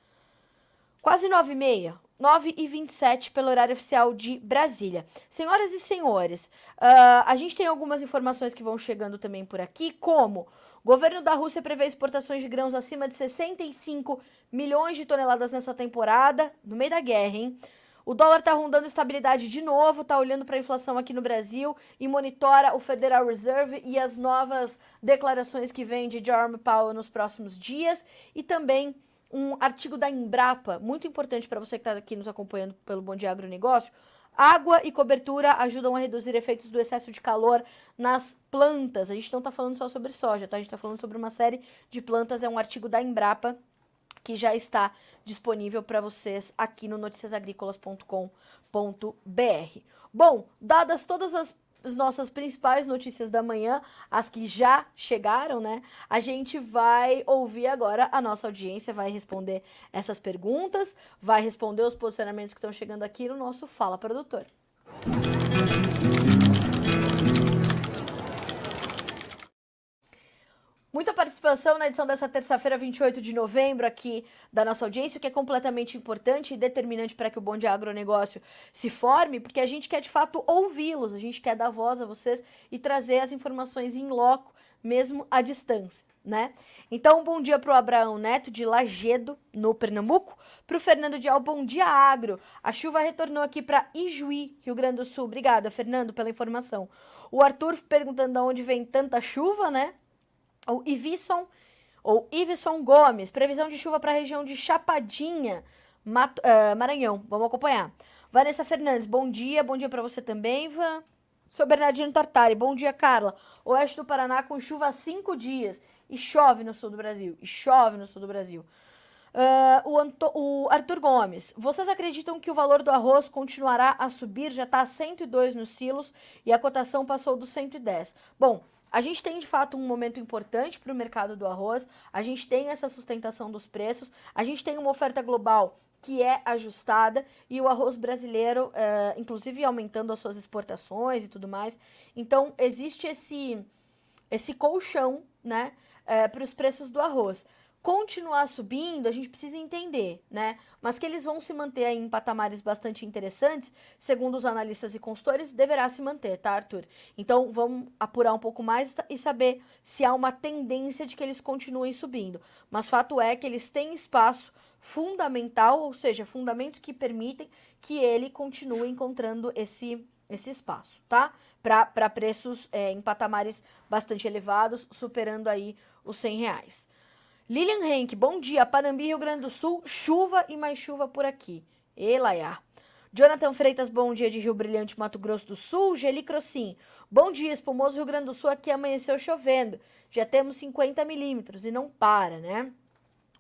quase nove e meia, nove e vinte e sete pelo horário oficial de Brasília. Senhoras e senhores, uh, a gente tem algumas informações que vão chegando também por aqui, como Governo da Rússia prevê exportações de grãos acima de 65 milhões de toneladas nessa temporada, no meio da guerra, hein? O dólar está rondando estabilidade de novo, está olhando para a inflação aqui no Brasil e monitora o Federal Reserve e as novas declarações que vêm de Jerome Powell nos próximos dias e também um artigo da Embrapa, muito importante para você que está aqui nos acompanhando pelo Bom Dia Agronegócio. Água e cobertura ajudam a reduzir efeitos do excesso de calor nas plantas. A gente não está falando só sobre soja, tá? A gente está falando sobre uma série de plantas. É um artigo da Embrapa que já está disponível para vocês aqui no noticiasagricolas.com.br. Bom, dadas todas as as nossas principais notícias da manhã, as que já chegaram, né? A gente vai ouvir agora a nossa audiência, vai responder essas perguntas, vai responder os posicionamentos que estão chegando aqui no nosso Fala Produtor. Muita participação na edição dessa terça-feira, 28 de novembro, aqui da nossa audiência, o que é completamente importante e determinante para que o Bom Dia Agronegócio se forme, porque a gente quer de fato ouvi-los, a gente quer dar voz a vocês e trazer as informações em loco, mesmo à distância, né? Então, um bom dia para o Abraão Neto, de Lagedo, no Pernambuco. Para o Fernando Dial, bom dia agro. A chuva retornou aqui para Ijuí, Rio Grande do Sul. Obrigada, Fernando, pela informação. O Arthur perguntando de onde vem tanta chuva, né? O Ivisson, ou Ivisson Gomes, previsão de chuva para a região de Chapadinha, Mato, uh, Maranhão. Vamos acompanhar. Vanessa Fernandes, bom dia. Bom dia para você também, Van. Seu Bernardino Tartari, bom dia, Carla. Oeste do Paraná com chuva há cinco dias. E chove no sul do Brasil. E chove no sul do Brasil. Uh, o, Anto o, Arthur Gomes, vocês acreditam que o valor do arroz continuará a subir? Já está a 102 nos silos e a cotação passou dos 110. Bom, a gente tem de fato um momento importante para o mercado do arroz, a gente tem essa sustentação dos preços, a gente tem uma oferta global que é ajustada e o arroz brasileiro, é, inclusive aumentando as suas exportações e tudo mais. Então, existe esse, esse colchão né, é, para os preços do arroz continuar subindo, a gente precisa entender, né? Mas que eles vão se manter em patamares bastante interessantes, segundo os analistas e consultores, deverá se manter, tá, Arthur? Então, vamos apurar um pouco mais e saber se há uma tendência de que eles continuem subindo. Mas fato é que eles têm espaço fundamental, ou seja, fundamentos que permitem que ele continue encontrando esse, esse espaço, tá? Para preços é, em patamares bastante elevados, superando aí os 100 reais. Lilian Henk, bom dia. Panambi, Rio Grande do Sul, chuva e mais chuva por aqui. Elaiá. Jonathan Freitas, bom dia de Rio Brilhante, Mato Grosso do Sul. Geli Crossim, bom dia, espumoso Rio Grande do Sul, aqui amanheceu chovendo. Já temos 50 milímetros e não para, né?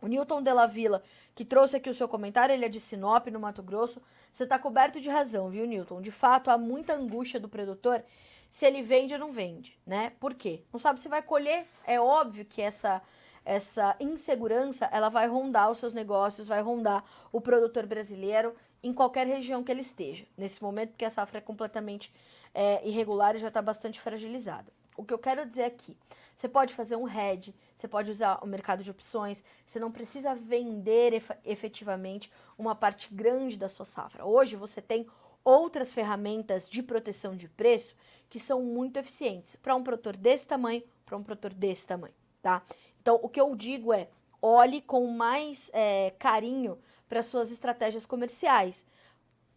O Newton de la Vila, que trouxe aqui o seu comentário, ele é de Sinop, no Mato Grosso. Você está coberto de razão, viu, Newton? De fato, há muita angústia do produtor se ele vende ou não vende, né? Por quê? Não sabe se vai colher. É óbvio que essa essa insegurança ela vai rondar os seus negócios, vai rondar o produtor brasileiro em qualquer região que ele esteja. Nesse momento, porque a safra é completamente é, irregular e já está bastante fragilizada. O que eu quero dizer aqui, você pode fazer um hedge, você pode usar o mercado de opções, você não precisa vender efetivamente uma parte grande da sua safra. Hoje você tem outras ferramentas de proteção de preço que são muito eficientes para um produtor desse tamanho, para um produtor desse tamanho, tá? Então, o que eu digo é, olhe com mais é, carinho para suas estratégias comerciais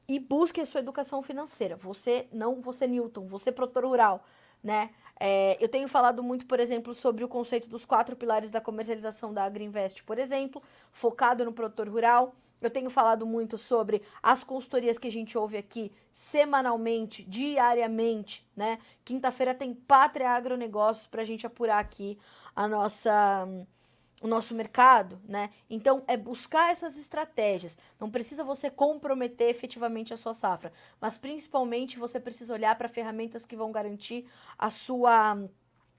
e busque a sua educação financeira. Você, não você Newton, você produtor rural, né? É, eu tenho falado muito, por exemplo, sobre o conceito dos quatro pilares da comercialização da Agriinvest, por exemplo, focado no produtor rural. Eu tenho falado muito sobre as consultorias que a gente ouve aqui semanalmente, diariamente, né? Quinta-feira tem Pátria Agronegócios para a gente apurar aqui a nossa o nosso mercado, né? Então é buscar essas estratégias. Não precisa você comprometer efetivamente a sua safra, mas principalmente você precisa olhar para ferramentas que vão garantir a sua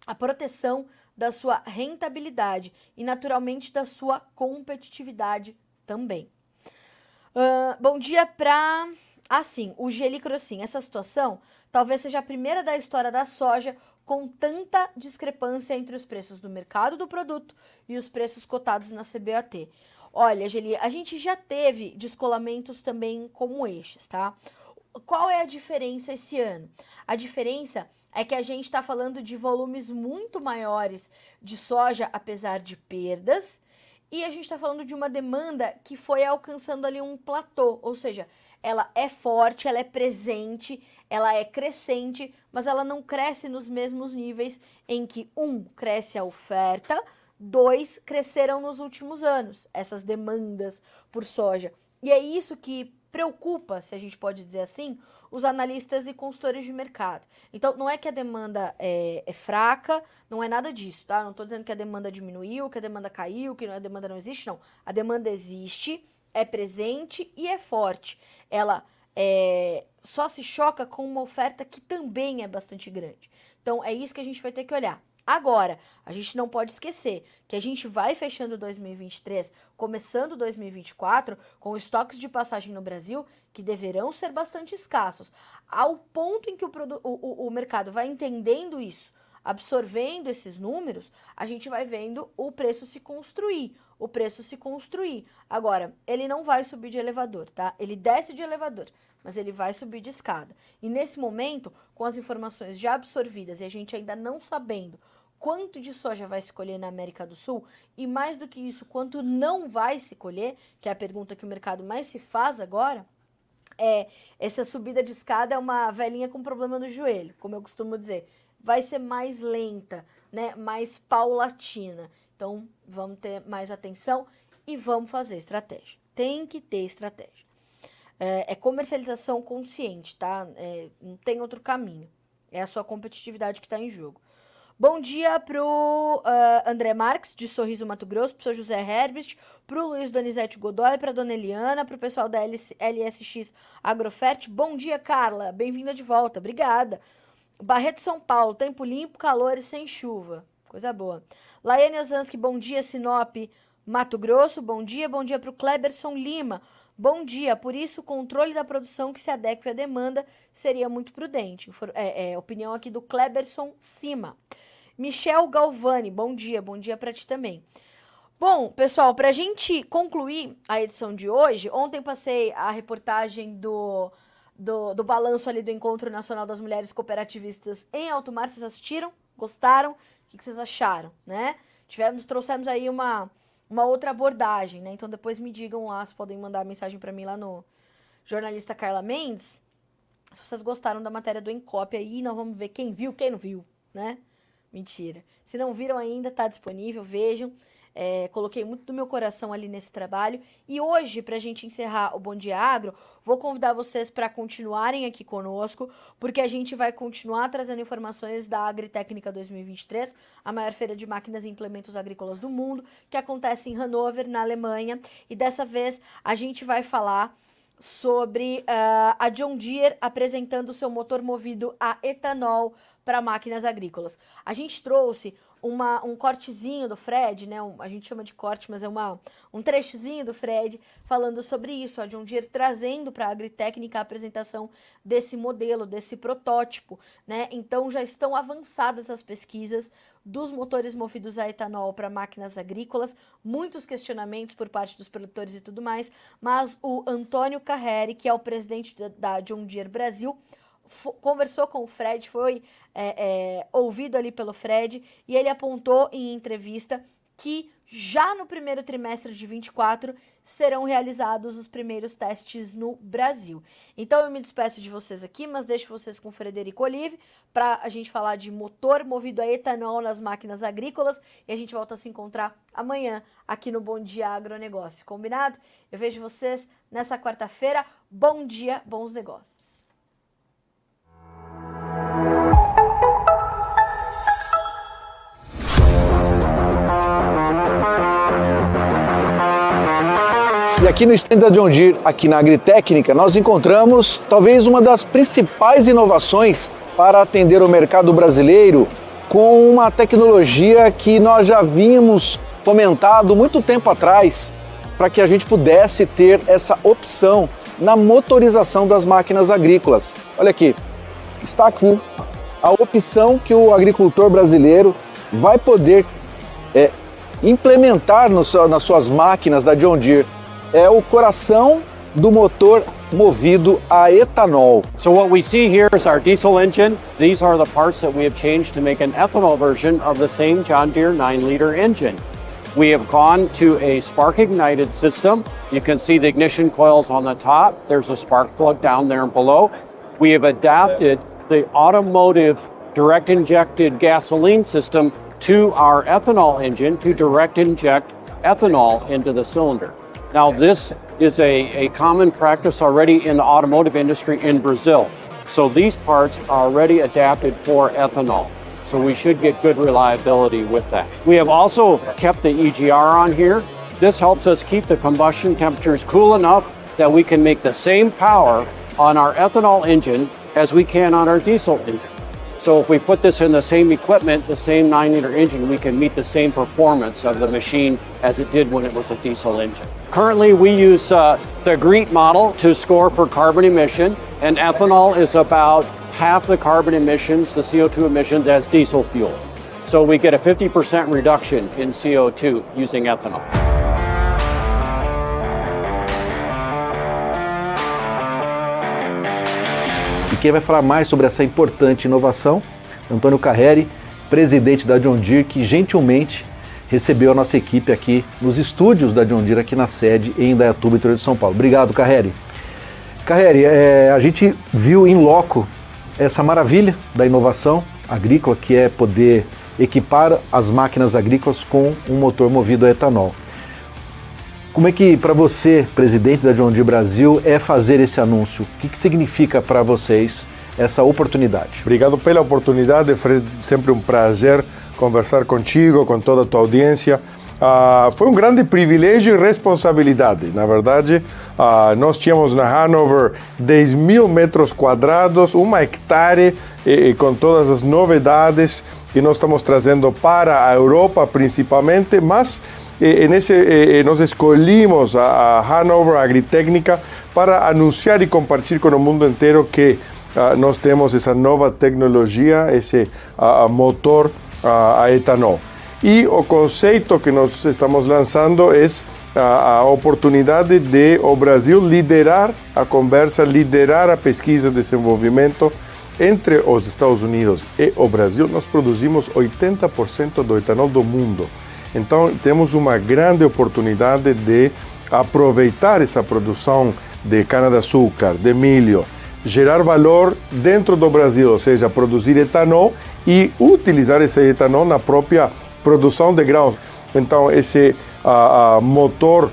a proteção da sua rentabilidade e naturalmente da sua competitividade também. Uh, bom dia para assim, o Gelicrossim. Essa situação talvez seja a primeira da história da soja com tanta discrepância entre os preços do mercado do produto e os preços cotados na CBOT. Olha, Geli, a gente já teve descolamentos também como estes, tá? Qual é a diferença esse ano? A diferença é que a gente está falando de volumes muito maiores de soja, apesar de perdas, e a gente está falando de uma demanda que foi alcançando ali um platô, ou seja, ela é forte, ela é presente, ela é crescente, mas ela não cresce nos mesmos níveis em que um cresce a oferta, dois cresceram nos últimos anos, essas demandas por soja. E é isso que preocupa, se a gente pode dizer assim, os analistas e consultores de mercado. Então, não é que a demanda é, é fraca, não é nada disso, tá? Não estou dizendo que a demanda diminuiu, que a demanda caiu, que a demanda não existe, não. A demanda existe, é presente e é forte. Ela é, só se choca com uma oferta que também é bastante grande. Então, é isso que a gente vai ter que olhar. Agora, a gente não pode esquecer que a gente vai fechando 2023, começando 2024, com estoques de passagem no Brasil que deverão ser bastante escassos. Ao ponto em que o, o, o mercado vai entendendo isso, absorvendo esses números, a gente vai vendo o preço se construir, o preço se construir. Agora, ele não vai subir de elevador, tá? Ele desce de elevador, mas ele vai subir de escada. E nesse momento, com as informações já absorvidas e a gente ainda não sabendo quanto de soja vai se colher na América do Sul e mais do que isso, quanto não vai se colher, que é a pergunta que o mercado mais se faz agora, é essa subida de escada é uma velhinha com problema no joelho, como eu costumo dizer. Vai ser mais lenta, né? Mais paulatina. Então, vamos ter mais atenção e vamos fazer estratégia. Tem que ter estratégia. É, é comercialização consciente, tá? É, não tem outro caminho. É a sua competitividade que está em jogo. Bom dia pro uh, André Marques, de Sorriso Mato Grosso, pro seu José Herbst, pro Luiz Donizete Godoy, pra Dona Eliana, pro pessoal da LS, LSX Agrofert. Bom dia, Carla. Bem-vinda de volta. Obrigada. Barreto São Paulo, tempo limpo, calor e sem chuva. Coisa boa. Laiane Osansky, bom dia, Sinop, Mato Grosso. Bom dia, bom dia pro Kleberson Lima. Bom dia, por isso o controle da produção que se adeque à demanda seria muito prudente. É, é, opinião aqui do Kleberson Cima. Michel Galvani, bom dia, bom dia para ti também. Bom, pessoal, para a gente concluir a edição de hoje, ontem passei a reportagem do, do, do balanço ali do Encontro Nacional das Mulheres Cooperativistas em Alto Mar. Vocês assistiram? Gostaram? O que, vocês acharam, né? Tivemos, trouxemos aí uma, uma outra abordagem, né? Então depois me digam lá, se podem mandar mensagem para mim lá no jornalista Carla Mendes, se vocês gostaram da matéria do Encop aí, nós vamos ver quem viu, quem não viu, né? Mentira. Se não viram ainda, tá disponível, vejam. É, coloquei muito do meu coração ali nesse trabalho. E hoje, para a gente encerrar o Bom Dia Agro, vou convidar vocês para continuarem aqui conosco, porque a gente vai continuar trazendo informações da Agritécnica 2023, a maior feira de máquinas e implementos agrícolas do mundo, que acontece em Hannover, na Alemanha. E dessa vez a gente vai falar sobre uh, a John Deere apresentando seu motor movido a etanol para máquinas agrícolas. A gente trouxe uma, um cortezinho do Fred, né? Um, a gente chama de corte, mas é uma, um trechozinho do Fred falando sobre isso. A John Deere trazendo para a Agritécnica a apresentação desse modelo, desse protótipo, né? Então já estão avançadas as pesquisas dos motores movidos a etanol para máquinas agrícolas, muitos questionamentos por parte dos produtores e tudo mais, mas o Antônio Carreri, que é o presidente da, da John Deere Brasil, conversou com o Fred, foi é, é, ouvido ali pelo Fred, e ele apontou em entrevista que já no primeiro trimestre de 24 serão realizados os primeiros testes no Brasil. Então eu me despeço de vocês aqui, mas deixo vocês com o Frederico Olive para a gente falar de motor movido a etanol nas máquinas agrícolas e a gente volta a se encontrar amanhã aqui no Bom Dia Agronegócio. Combinado? Eu vejo vocês nessa quarta-feira. Bom dia, bons negócios. E aqui no stand da John Deere, aqui na Agritécnica, nós encontramos talvez uma das principais inovações para atender o mercado brasileiro com uma tecnologia que nós já vínhamos comentado muito tempo atrás para que a gente pudesse ter essa opção na motorização das máquinas agrícolas. Olha aqui, está aqui a opção que o agricultor brasileiro vai poder é, implementar seu, nas suas máquinas da John Deere é o coração do motor movido a etanol. So what we see here is our diesel engine. These are the parts that we have changed to make an ethanol version of the same John Deere 9-liter engine. We have gone to a spark ignited system. You can see the ignition coils on the top. There's a spark plug down there below. We have adapted the automotive direct injected gasoline system to our ethanol engine to direct inject ethanol into the cylinder. Now, this is a, a common practice already in the automotive industry in Brazil. So these parts are already adapted for ethanol. So we should get good reliability with that. We have also kept the EGR on here. This helps us keep the combustion temperatures cool enough that we can make the same power on our ethanol engine as we can on our diesel engine. So if we put this in the same equipment, the same 9 liter engine, we can meet the same performance of the machine as it did when it was a diesel engine. Currently, we use uh, the GREET model to score for carbon emission, and ethanol is about half the carbon emissions, the CO2 emissions, as diesel fuel. So we get a 50% reduction in CO2 using ethanol. Quem vai falar mais sobre essa importante inovação, Antônio Carreri, presidente da John Deere, que gentilmente recebeu a nossa equipe aqui nos estúdios da John Deere, aqui na sede em Indaiatuba, interior de São Paulo. Obrigado, Carreri. Carreri, é, a gente viu em loco essa maravilha da inovação agrícola, que é poder equipar as máquinas agrícolas com um motor movido a etanol. Como é que para você, presidente da John Deere Brasil, é fazer esse anúncio? O que, que significa para vocês essa oportunidade? Obrigado pela oportunidade, Fred. Sempre um prazer conversar contigo, com toda a tua audiência. Uh, foi um grande privilégio e responsabilidade. Na verdade, uh, nós tínhamos na Hanover 10 mil metros quadrados, uma hectare, e, e, com todas as novidades que nós estamos trazendo para a Europa principalmente, mas e, nesse, e, nós escolhimos a, a Hanover Agritécnica para anunciar e compartilhar com o mundo inteiro que uh, nós temos essa nova tecnologia, esse motor a etanol. E o conceito que nós estamos lançando é a, oportunidade de o Brasil liderar a conversa, liderar a pesquisa e desenvolvimento entre os Estados Unidos e o Brasil. Nós produzimos 80% do etanol do mundo. Então, temos uma grande oportunidade de aproveitar essa produção de cana-de-açúcar, de milho, gerar valor dentro do Brasil, ou seja, produzir etanol e utilizar esse etanol na própria produção de grãos. Então, esse uh, uh, motor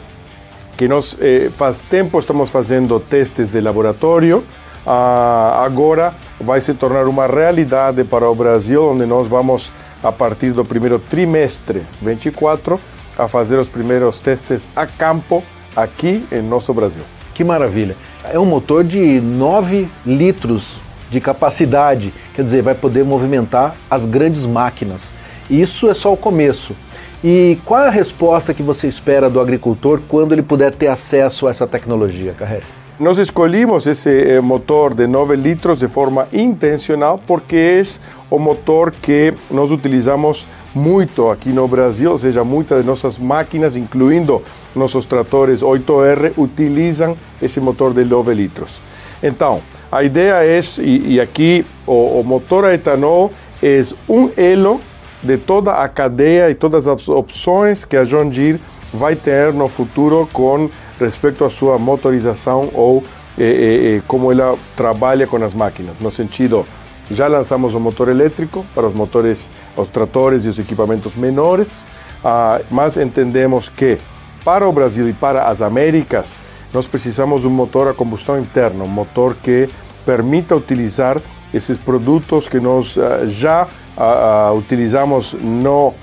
que nós eh, faz tempo estamos fazendo testes de laboratório, uh, agora vai se tornar uma realidade para o Brasil, onde nós vamos, a partir do primeiro trimestre 24, a fazer os primeiros testes a campo aqui em nosso Brasil. Que maravilha! É um motor de 9 litros de capacidade, quer dizer, vai poder movimentar as grandes máquinas. Isso é só o começo. E qual é a resposta que você espera do agricultor quando ele puder ter acesso a essa tecnologia, Carreira? Nós escolhimos esse eh, motor de 9 litros de forma intencional porque é o motor que nós utilizamos muito aqui no Brasil, ou seja, muitas de nossas máquinas, incluindo nossos tratores 8R, utilizam esse motor de 9 litros. Então, a ideia é, e aqui o, o motor a etanol é um elo de toda a cadeia e todas as opções que a John Deere vai ter no futuro com respeito à sua motorização ou eh, eh, como ela trabalha com as máquinas. No sentido, já lançamos o motor elétrico para os motores, os tratores e os equipamentos menores, ah, mas entendemos que para o Brasil e para as Américas nós precisamos de um motor a combustão interna, um motor que permita utilizar esses produtos que nós uh, já uh, uh, utilizamos no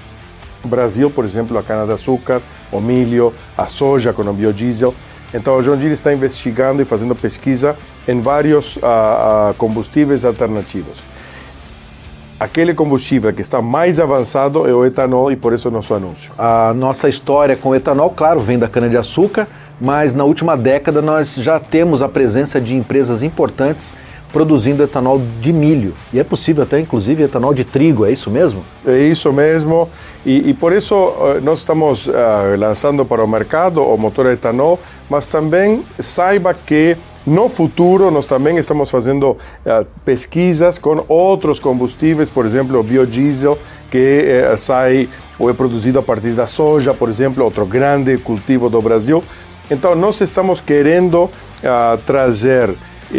Brasil, por exemplo, a cana-de-açúcar, o milho, a soja com o biodiesel. Então, o John Deere está investigando e fazendo pesquisa em vários combustíveis alternativos. Aquele combustível que está mais avançado é o etanol e por isso o nosso anúncio. A nossa história com o etanol, claro, vem da cana-de-açúcar, mas na última década nós já temos a presença de empresas importantes produzindo etanol de milho. E é possível até, inclusive, etanol de trigo, é isso mesmo? É isso mesmo. E, e por isso uh, nós estamos uh, lançando para o mercado o motor etanol, mas também saiba que no futuro, nós também estamos fazendo uh, pesquisas com outros combustíveis, por exemplo, o biodiesel, que uh, sai ou é produzido a partir da soja, por exemplo, outro grande cultivo do Brasil. Então, nós estamos querendo uh, trazer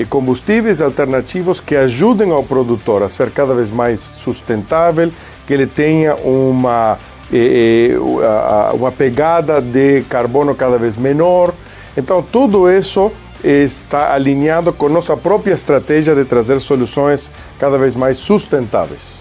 combustíveis alternativos que ajudem ao produtor a ser cada vez mais sustentável, que ele tenha uma, uma pegada de carbono cada vez menor. Então, tudo isso está alinhado com nossa própria estratégia de trazer soluções cada vez mais sustentáveis.